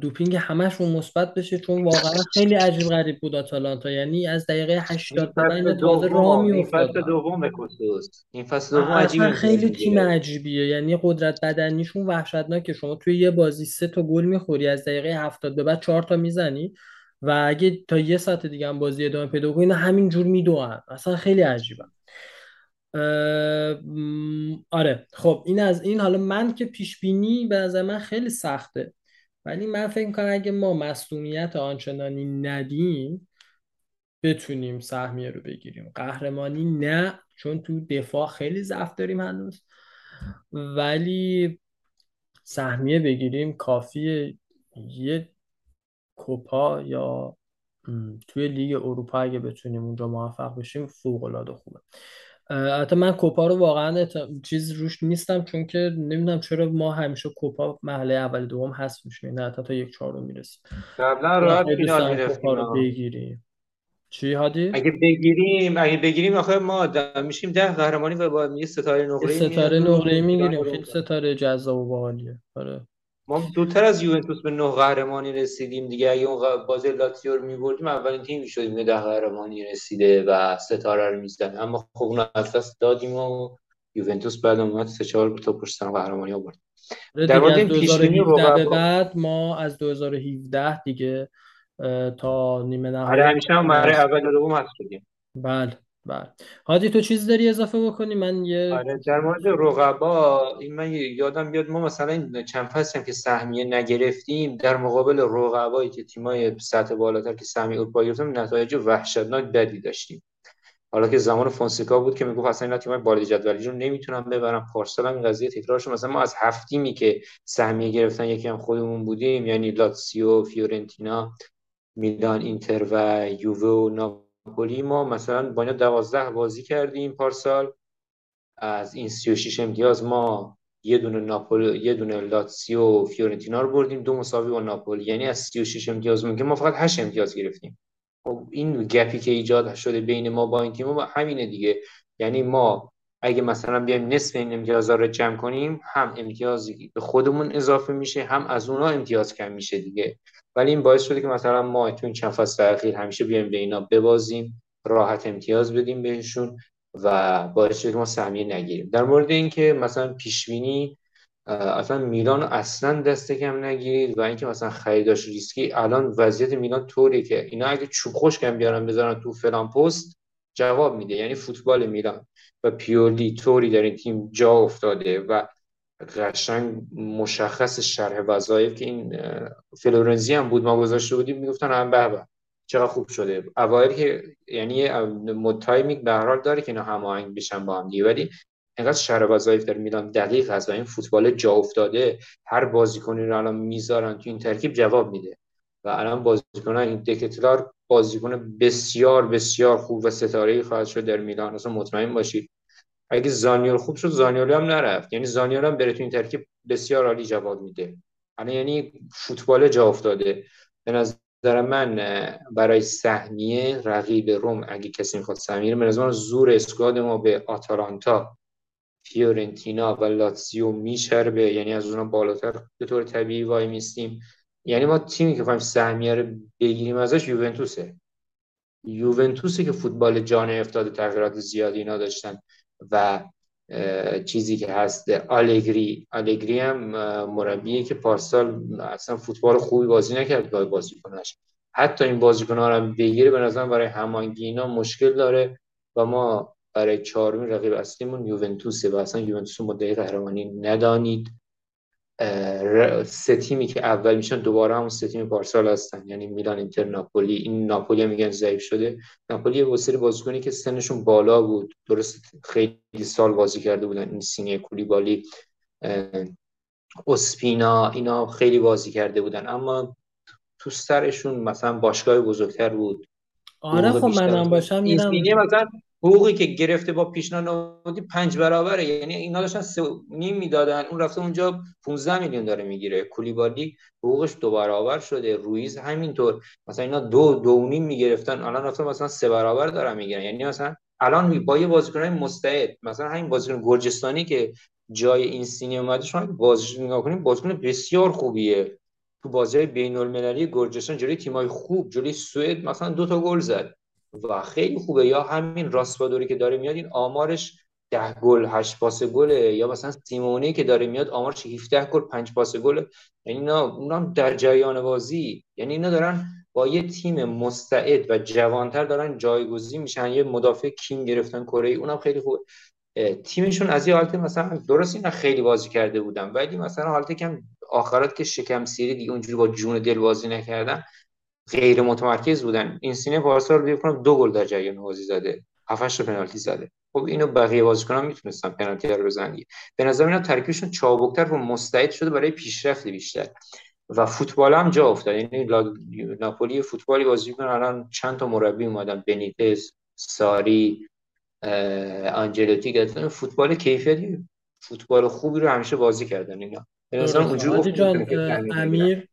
دوپینگ همشون مثبت بشه چون واقعا خیلی عجیب غریب بود آتالانتا. یعنی از دقیقه 80 به بعد اینا تازه راه این فصل میافتادن دوم به خصوص این فصل دوم عجیب اصلا خیلی تیم. عجیبیه. یعنی قدرت بدنیشون وحشتناکه. شما توی یه بازی سه تا گل می‌خوری از دقیقه 70 به بعد چهار تا می‌زنی و اگه تا یه ساعت دیگه هم بازی ادامه پیدا کنه اینا همینجور میدوئن. اصلا خیلی عجیبه. آره. خب این از این. حالا من که پیش بینی به نظر من خیلی سخته. ولی من فکر می‌کنم اگه ما مصدومیت آنچنانی ندیم بتونیم سهمیه رو بگیریم. قهرمانی نه چون تو دفاع خیلی ضعف داریم هنوز. ولی سهمیه بگیریم کافیه یه کوپا یا توی لیگ اروپا اگه بتونیم اونجا موفق بشیم فوق العاده خوبه. البته من کوپا رو واقعا اعت- چیز روش نیستم چون که نمی‌دونم چرا ما همیشه کوپا مرحله اول دوم هست میشیم نه حتی تا یک چهارم می‌رسیم. قبلا راحت خیلی دوست فینال می‌رفتیم رو بگیریم. چی هادی؟ اگه بگیریم اگه بگیریم آخه ما د- میشیم ده قهرمانی و با یه ستاره نقره ستاره نقره می‌گیریم. خیلی ستاره جذاب و باحالیه. آره. ما زودتر از یوونتوس به نه قهرمانی رسیدیم دیگه. اگه اون بازی لاتزیو رو میبردیم اولین تیمی شدیم که ده قهرمانی رسیده و ستاره رو می‌زدن. اما خب اون رو از دست دادیم و یوونتوس بعد اومد سه چهار تا پشت سر قهرمانی آورد. آره در مورد این پیش بینی 2017 به رقبا بعد ما از 2017 دیگه تا نیمه آره نهایی همیشه هم اول و دوم هست بله. بله. هادی تو چیز داری اضافه بکنی؟ من یه آره در مورد رقبا این من یادم بیاد ما مثلا این چند فصل هم که سهمیه نگرفتیم در مقابل رقبایی که تیمای سطح بالاتر که سهمیه اروپا گرفتن نتایج وحشتناک بدی داشتیم. حالا که زمان فونسکا بود که می‌گفت اصلا اینا تیمای بالای جدولی رو نمی‌تونن ببرن. پارسال هم این قضیه تکرار شد. مثلا ما از هفت تیمی که سهمیه گرفتن یکی هم خودمون بودیم یعنی لاتسیو فیورنتینا میلان اینتر و یووه و ناپولی ما مثلا با اینا دوازده بازی کردیم پارسال. از این 36 امتیاز ما یه دونه ناپول یه دونه لاتسیو و فیورنتینا رو بردیم دو مساوی با ناپولی. یعنی از 36 امتیاز که ما فقط 8 امتیاز گرفتیم. خب این گپی که ایجاد شده بین ما با این تیم همینه دیگه. یعنی ما اگه مثلا بیایم نصف این امتیازها رو جمع کنیم هم امتیازی به خودمون اضافه میشه هم از اونها امتیاز کم میشه دیگه. ولی این باعث شده که مثلا ما تو این چند فصل اخیر همیشه بیایم به اینا ببازیم راحت امتیاز بدیم بهشون و باعث شده که ما سهمیه نگیریم. در مورد اینکه مثلا پیشبینی اصلا میلان اصلا دست کم نگیرید و اینکه مثلا خریداش ریسکی الان وضعیت میلان طوری که اینا اگه چوب خشکم بیارن بذارن تو فلان پست جواب میده. یعنی فوتبال میلان و پیولی طوری در این تیم جا افتاده و قشنگ مشخص شرح وظایف که این فلورنزی هم بود ما گذاشته بودیم می‌گفتن هم به به. چقدر خوب شده. اوایل که یعنی timing به هر حال داره که اینا هماهنگ بشن با هم دیگه ولی اینقدر شرح وظایف در میلان دقیق هست و این فوتبال جا افتاده. هر بازیکنی رو الان می‌ذارن تو این ترکیب جواب میده. و الان بازیکن این دکتلار بازیکن بسیار بسیار خوب و ستاره خواهد شد در میلان. اصلا مطمئن باشید. اگه زانیول خوب شد زانیول هم نرفت. یعنی زانیول هم بره تو این ترکیب بسیار عالی جواب میده. یعنی فوتبال جا افتاده. به نظر من برای سهمیه رقیب روم اگه کسی می‌خواد سهمیه به نظر زور اسکواد ما به آتالانتا فیورنتینا و لاتزیو میشربه یعنی از اونها بالاتر به طور طبیعی وای میستیم یعنی ما تیمی که خواهیم سهمیه رو بگیریم ازش یوونتوسه. یوونتوسی که فوتبال جان افتاده تغییرات زیادی اینا داشتن. و چیزی که هست آلگری. آلگری هم مربیه که پارسال اصلا فوتبال خوبی بازی نکرد با بازیکناش. حتی این بازیکن‌ها رو بگیره به نظر برای همانگی اینا مشکل داره و ما برای چهارمین رقیب اصلیمون یوونتوسه و اصلا یوونتوس مدعی قهرمانی ندانید. سه تیمی که اول میشن دوباره همون سه تیم پارسال هستن. یعنی میلان اینتر ناپولی. این ناپولی میگن ضعیف شده. ناپولی یه سری بازیکنی که سنشون بالا بود. درست خیلی سال بازی کرده بودن. این سینه کولیبالی اسپینا اینا خیلی بازی کرده بودن. اما تو سرشون مثلا باشگاه بزرگتر بود. آره خب منم باشم میرم. مثلا حقوقی که گرفته با پیشنهادی پنج برابره. یعنی اینا داشتن سه نیم می‌دادن. اون رفته اونجا 15 میلیون داره می‌گیره. کولیبالی حقوقش دو برابر شده. رویز همینطور. مثلا اینا دو دو نیم می‌گرفتن. الان رفتن مثلا سه برابر دارن می‌گیرن. یعنی مثلا الان با یه بازیکن مستعد مثلا همین بازیکن گرجستانی که جای این سینی اومده شما بازیش نگاه کنید بازیکن بسیار خوبیه. تو بازی بین المللی گرجستان جلوی تیمای خوب جلوی سوئد مثلا دو تا گل زد. و خیلی خوبه. یا همین راسپادوری که داره میاد این آمارش ده گل هشت پاس گله. یا مثلا سیمونی که داره میاد آمارش 17 گل پنج پاس گل. یعنی اینا اونا در جریان بازی. یعنی اینا دارن با یه تیم مستعد و جوانتر دارن جایگزین میشن. یه مدافع کیم گرفتن کره اونم خیلی خوب تیمشون از یه حالت مثلا درست اینا خیلی بازی کرده بودن ولی مثلا حالت کم آخرات که شکم سیری دیگه اونجوری با جون دل بازی نکردن. غیر متمرکز بودن. این سینه پارسال رو کنم دو گل در جریان بازی زده. 7 پنالتی زده. خب اینو بقیه بازیکنان می‌تونستن پنالتی رو بزنن. به نظر اینا ترکیبشون چابکتر و مستعد شده برای پیشرفت بیشتر. و فوتبال هم جا افتاد. یعنی ناپولی فوتبالی بازی کنن الان چند تا مربی اومدن. بنیتس ساری آنجلوتی گفتن فوتبال کیفیتی فوتبال خوبی رو همیشه بازی کردن اینا. به نظر امیر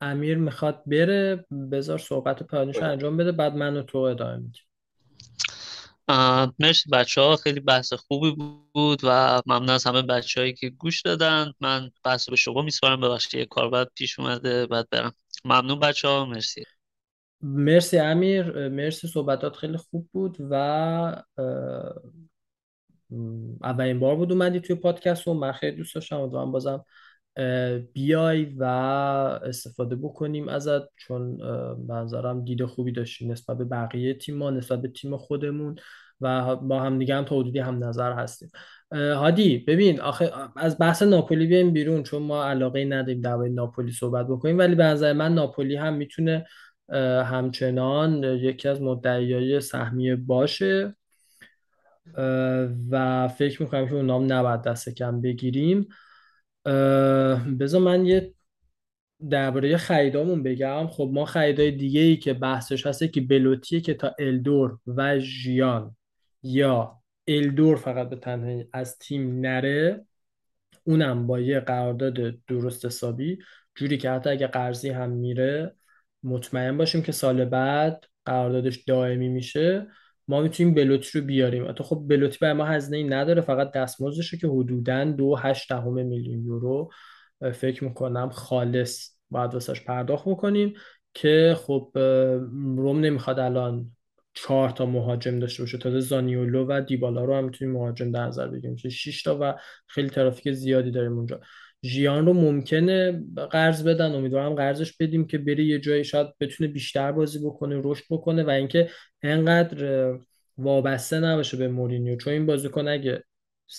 امیر می‌خواد بره بذار صحبت پایانیش انجام بده بعد من و تو ادامه میدیم. مرسی بچه ها خیلی بحث خوبی بود و ممنون از همه بچه هایی که گوش دادن. من بحث به شما میسپارم ببخشید یه کار بعد پیش اومده بعد برم. ممنون بچه ها مرسی. مرسی امیر مرسی صحبتات خیلی خوب بود و اولین بار بود اومدی توی پادکست و من خیلی دوست داشتم و بازم بیای و استفاده بکنیم ازت چون منظرم دید خوبی داشتیم نسبت به بقیه تیم ما نسبت به تیم خودمون و با هم دیگه هم تا حدودی هم نظر هستیم. هادی ببین آخه از بحث ناپولی بیایم بیرون چون ما علاقه نداریم در ناپولی صحبت بکنیم ولی به نظر من ناپولی هم می‌تونه همچنان یکی از مدعیای سهمیه باشه. و فکر می‌کنم که اونام نباید دست کم بگیریم. بذار من یه درباره خریدامون بگم. خب ما خریدای دیگه ای که بحثش هسته که بلوتیه که تا الدور و ژیان یا الدور فقط به تنهایی از تیم نره اونم با یه قرارداد درست حسابی. جوری که حتی اگه قرضی هم میره مطمئن باشیم که سال بعد قراردادش دائمی میشه. ما می‌تونیم بلوتی رو بیاریم. حتی خب بلوتی برای ما هزینه ای نداره فقط دستمزدشه که حدودا دو هشت میلیون یورو فکر می‌کنم خالص باید واسش پرداخت بکنیم که خب روم نمی‌خواد الان چهار تا مهاجم داشته باشه. تازه زانیولو و دیبالا رو هم می‌تونیم مهاجم در نظر بگیریم. 6 تا و خیلی ترافیک زیادی داریم اونجا. ژیان رو ممکنه قرض بدن. امیدوارم قرضش بدیم که بره یه جایی شاید بتونه بیشتر بازی بکنه رشد بکنه و اینکه انقدر وابسته نباشه به مورینیو. چون این بازیکن اگه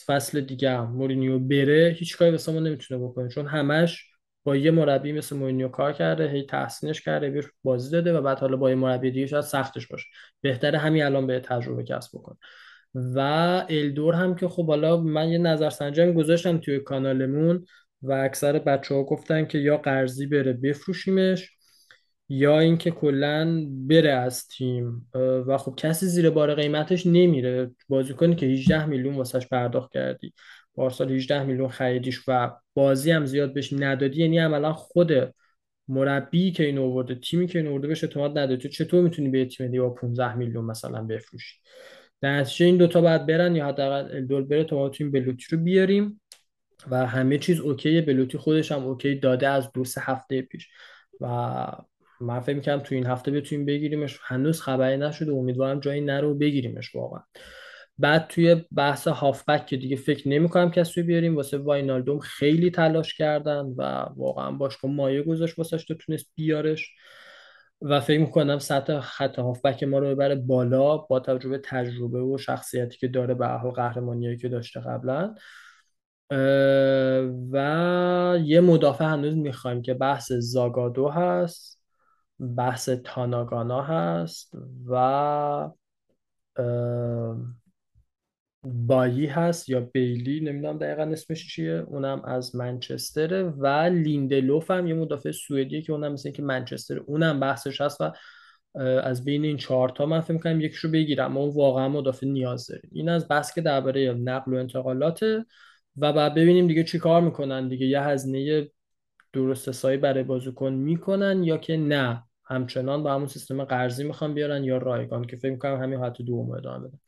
فصل دیگه مورینیو بره هیچ کاری واسه ما نمی‌تونه بکنه. چون همش با یه مربی مثل مورینیو کار کرده هی تحسینش کرده بهش بازی داده و بعد حالا با یه مربی دیگه شاید سختش باشه. بهتره همین الان به تجربه کسب بکنه. و الدور هم که خب حالا من یه نظرسنجی گذاشتم توی کانالمون. و اکثر بچه ها گفتن که یا قرضی بره بفروشیمش یا اینکه کلا بره از تیم. و خب کسی زیر بار قیمتش نمیره. بازیکنی که 18 میلیون واسش پرداخت کردی. پارسال 18 میلیون خریدیش و بازی هم زیاد بهش ندادی. یعنی عملا خود مربی که این آورده تیمی که این آورده بهش اعتماد نداری تو چطور می‌تونی به تیم با 15 میلیون مثلا بفروشی؟ در نتیجه این دوتا باید برن یا حداقل الدول بره تا ما تیم بلوتی رو بیاریم. و همه چیز اوکیه. بلوتی خودش هم اوکی داده از دو سه هفته پیش. و من فکر می‌کنم تو این هفته بتونیم بگیریمش. هنوز خبری نشده. امیدوارم جایی نرو بگیریمش واقعا. بعد توی بحث هافبک که دیگه فکر نمی‌کنم کسی بیاریم. واسه واینالدوم خیلی تلاش کردن و واقعا باشگاه مایه گذاشت واسش تو تونست بیارش. و فکر می‌کنم سطح خط هافبک ما رو ببره بالا با تجربه تجربه و شخصیتی که داره به حال قهرمانیایی که داشته قبلا. و یه مدافع هنوز می‌خوایم که بحث زاگادو هست بحث تاناگانا هست و بایی هست یا بیلی نمی‌دونم دقیقا اسمش چیه اونم از منچستره و لیندلوف هم یه مدافع سوئدیه که اونم مثل که منچستر اونم بحثش هست و از بین این چهار تا من فکر می‌کنم یکیشو بگیرم اون واقعا مدافع نیاز داریم. این از بحث که درباره نقل و انتقالات و بعد ببینیم دیگه چی کار می‌کنن دیگه. یه هزینه درست حسابی برای بازیکن می‌کنن یا که نه. همچنان با همون سیستم قرضی می‌خوان بیارن یا رایگان که فکر می‌کنم همین حالت دوم ادامه بدن.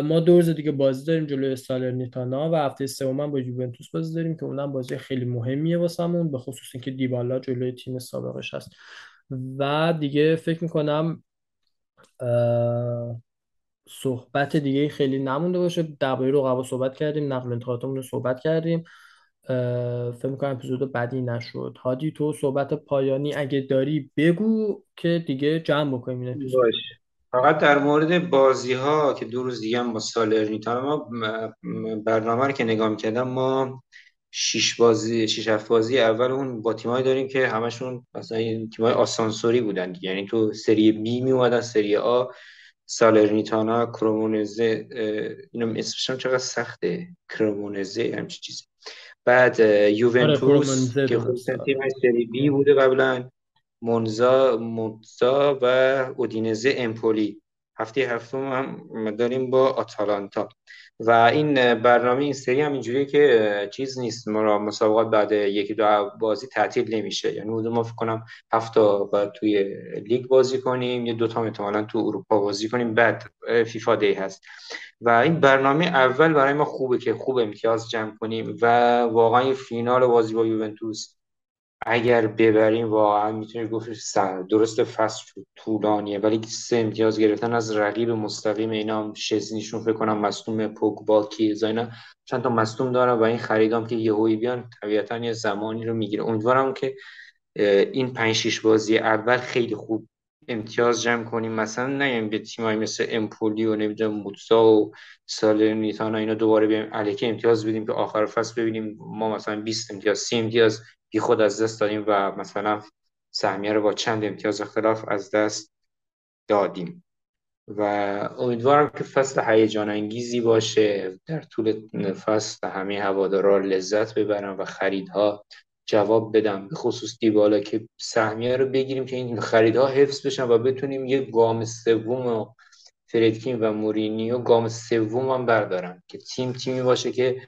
ما دو روز دیگه بازی داریم جلوی سالرنیتانا و هفته سوم با یوونتوس بازی داریم که اونم بازی خیلی مهمیه واسمون به خصوص اینکه دیبالا جلوی تیم سابقش هست. و دیگه فکر می‌کنم صحبت دیگه خیلی نمونده باشه. درباره رقبا صحبت کردیم نقل انتقالاتمون رو صحبت کردیم. فکر می‌کنم اپیزود بدی نشد. هادی تو صحبت پایانی اگه داری بگو که دیگه جمع بکنیم این اپیزود. فقط در مورد بازی ها که دو روز دیگه هم با سالرنیتانا ما برنامه رو که نگاه می‌کردم ما شش بازی شش هفت بازی اول اون با تیمایی داریم که همشون مثلا تیمای آسانسوری بودن یعنی تو سری بی می اومدن سری آ. سالرنیتانا کرومونزه اینم اسمش چقدر سخته؟ کرومونزه همچی چیزی بعد یوونتوس که خود تیم سری بی بوده قبلا. مونزا مونزا و اودینزه امپولی. هفته هفتم هم داریم با آتالانتا. و این برنامه این سری هم اینجوریه که چیز نیست. ما مسابقات بعد یکی دو بازی تعطیل نمیشه. یعنی ما فکر کنم هفته بعد توی لیگ بازی کنیم. یه دوتا احتمالا تو اروپا بازی کنیم. بعد فیفا دی هست. و این برنامه اول برای ما خوبه که خوب امتیاز جمع کنیم و واقعا فینال بازی با یوونتوس اگر ببریم واقعا می‌تونی گفت درست فصل طولانیه ولی سه امتیاز گرفتن از رقیب مستقیم اینا هم شزنیشون فکر کنم مصدوم پوگبا کیزا اینا چند تا مصدوم دارن و این خریدام که یهویی بیان طبیعتا یه زمانی رو می‌گیره. امیدوارم که این پنج شیش بازی اول خیلی خوب امتیاز جمع کنیم. مثلا نگیم به تیمایی مثل امپولی و نمی‌دونم موتسا و سالرنیتانا اینا دوباره بیایم. الکی امتیاز بدیم که آخر فصل ببینیم. ما مثلا 20 امتیاز 30 امتیاز بی خود از دست دادیم و مثلا سهمیه رو با چند امتیاز اختلاف از دست دادیم. و امیدوارم که فصل هیجان انگیزی باشه در طول فصل همه هوادارا لذت ببرن و خریدها جواب بدم به خصوص دیبالا که سهمیه رو بگیریم که این خریدها حفظ بشن و بتونیم یه گام سوم و فردکین و مورینیو گام سوم هم بردارن. که تیم تیمی باشه که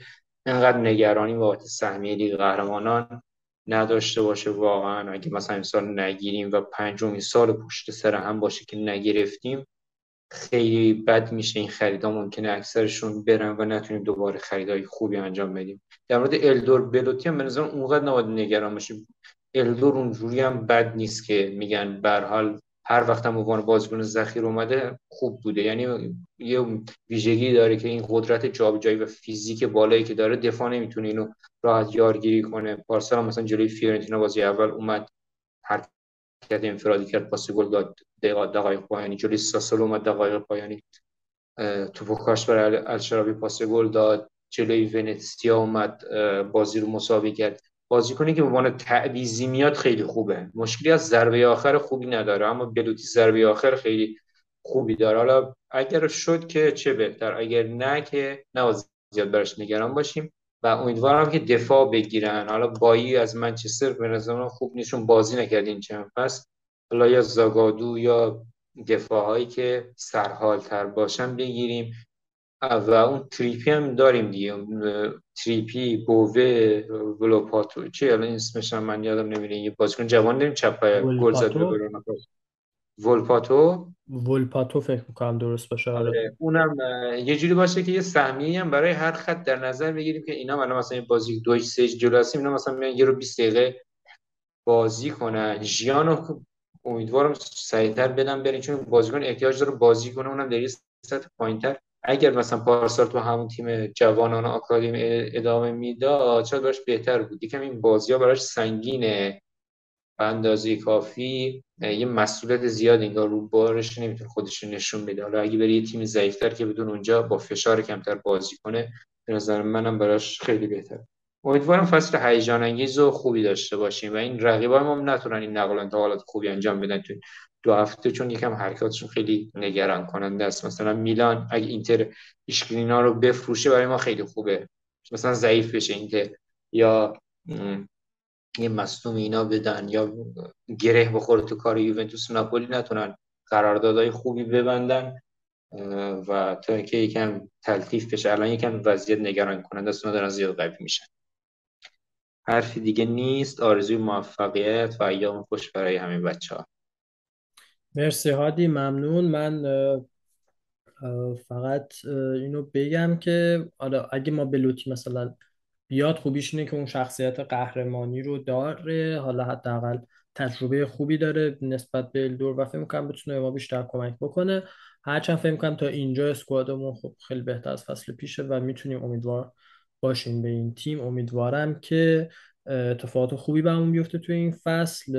انقدر نگرانی بابت سهمیه لیگ قهرمانان. نداشته باشه واقعا. اگه مثلا سال نگیریم و پنجمین سال پشت سر هم باشه که نگرفتیم خیلی بد میشه این خریدا. ممکنه اکثرشون برن و نتونیم دوباره خریدای خوبی انجام بدیم. در مورد الدور بلوتی هم نظرم اونقدر نباید نگران باشیم. الدور اونجوری هم بد نیست که میگن به حال هر وقت هم عنوان بازیکن ذخیر اومده خوب بوده. یعنی یه ویژگی داره که این قدرت جابجایی و فیزیک بالایی که داره دفاع نمی‌تونه اینو راحت یارگیری کنه. پارسال مثلا جلوی فیورنتینا بازی اول اومد حرکت انفرادی کرد پاس گل داد دقایق پایانی. جلوی ساسول اومد دقایق پایانی. توپو کاش برای الشرابی پاس گل داد. جلوی ونتسیا اومد بازی رو مساوی کرد. بازیکنی که به عنوان تعویزی میاد خیلی خوبه. مشکلی از ضربه آخر خوبی نداره اما بلوتی ضربه آخر خیلی خوبی داره. حالا اگر شد که چه بهتر؟ اگر نه که نه زیاد براش نگران باشیم. و امیدوارم که دفاع بگیرن. حالا بایی از منچستر به نظر خوب نیشون بازی نکردین چند پس حالا یا زاگادو یا دفاع هایی که سرحال تر باشن بگیریم. و اون تریپی هم داریم دیگه. تریپی بووه ولوپاتو چی الان اسمش من یادم نمیره. یه بازیکن جوان داریم چپ گل زد ولپاتو؟ ولپاتو فکر می‌کنم درست باشه آره. آره اونم یه جوری باشه که یه سهمیه هم برای هر خط در نظر بگیریم که اینا الان مثلا بازی دو سه جلو هستیم اینا مثلا میان یه رو 20 دقیقه بازی کنن. ژیانو امیدوارم سریعتر بدم بریم چون بازیکن احتیاج داره بازی کنه اونم در یه سطح پایینتر. اگر مثلا پارسال تو همون تیم جوانان آکادمی ادامه می‌داد شاید براش بهتر بود. یکم این بازی ها براش سنگینه. به اندازه کافی یه مسئولیت زیاد انگار رو بارش نمی‌تونه خودش نشون بده. حالا اگه بره یه تیم ضعیفتر که بدون اونجا با فشار کمتر بازی کنه به نظر منم براش خیلی بهتر امیدوارم فصل هیجان انگیز و خوبی داشته باشیم و این رقیبای ما نتونن این نقل انتقالات خوبی انجام بدن. تو دو هفته چون یکم حرکاتشون خیلی نگران کننده است. مثلا میلان اگه اینتر ایشکرینا رو بفروشه برای ما خیلی خوبه. مثلا ضعیف بشه اینتر یا یه مصدوم اینا بدن یا گره بخوره تو کار یوونتوس ناپولی نتونن قراردادهای خوبی ببندن و تا اینکه یکم تلطیف بشه. الان یکم وضعیت نگران کننده است دارن زیاد قوی میشن. حرفی دیگه نیست. آرزوی موفقیت و ایام خوش برای همه بچه ها مرسی هادی ممنون. من فقط اینو بگم که حالا اگه ما بلوتی مثلا بیاد خوبیش اینه که اون شخصیت قهرمانی رو داره. حالا حداقل تجربه خوبی داره نسبت به الدور و فکر می‌کنم بتونه ما بیشتر کمک بکنه. هرچند فکر می‌کنم تا اینجا اسکوادمون خب خیلی بهتر از فصل پیشه و می‌تونیم امیدوار باشیم به این تیم. امیدوارم که اتفاقات خوبی همون بیفته توی این فصل.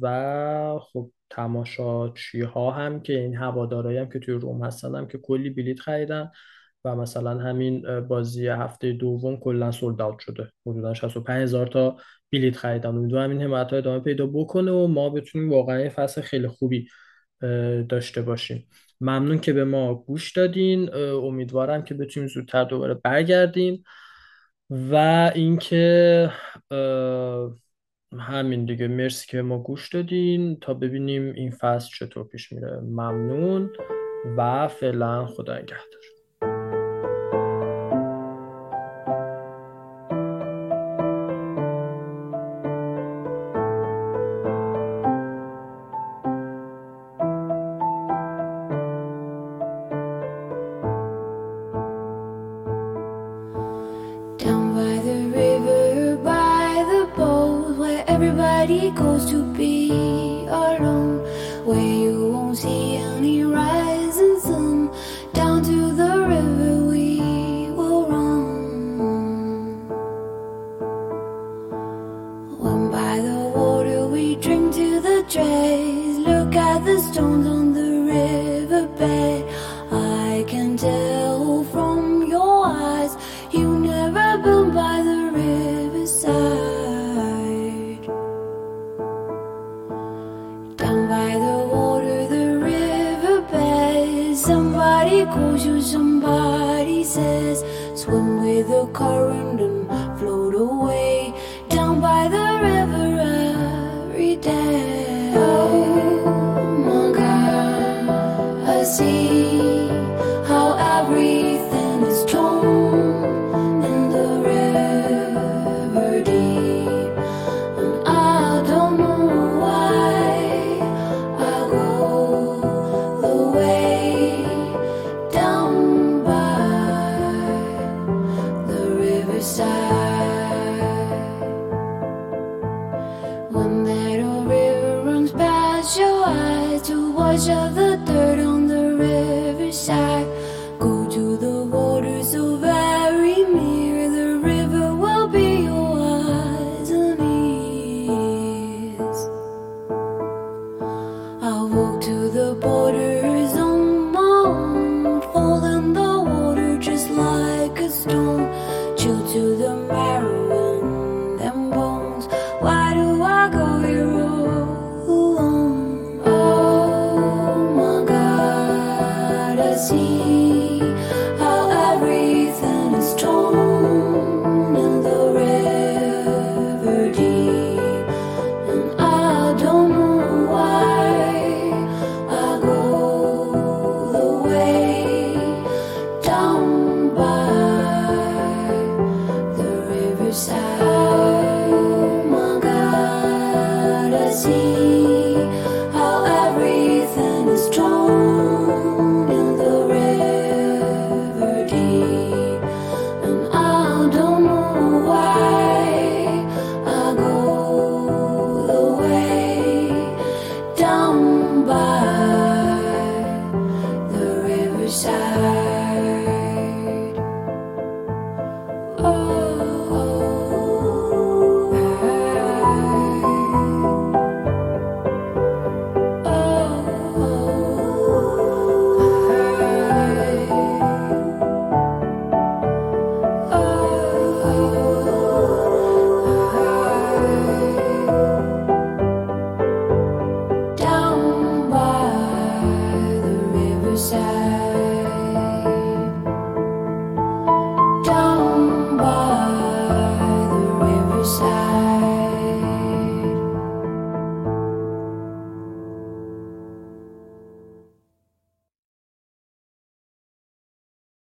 و خب تماشاچی ها هم که این هوادارایی هم که توی روم هستن هم که کلی بلیت خریدن و مثلا همین بازی هفته دوم کلا سولد اوت شده. حدودا 65 هزار تا بلیت خریدن. امیدوارم این حمایت ادامه پیدا بکنه و ما بتونیم واقعا فصل خیلی خوبی داشته باشیم. ممنون که به ما گوش دادین. امیدوارم که بتونیم زودتر دوباره برگردیم. و اینکه همین دیگه. مرسی که ما گوش دادین. تا ببینیم این فصل چطور پیش میره. ممنون و فعلا خدا نگهدار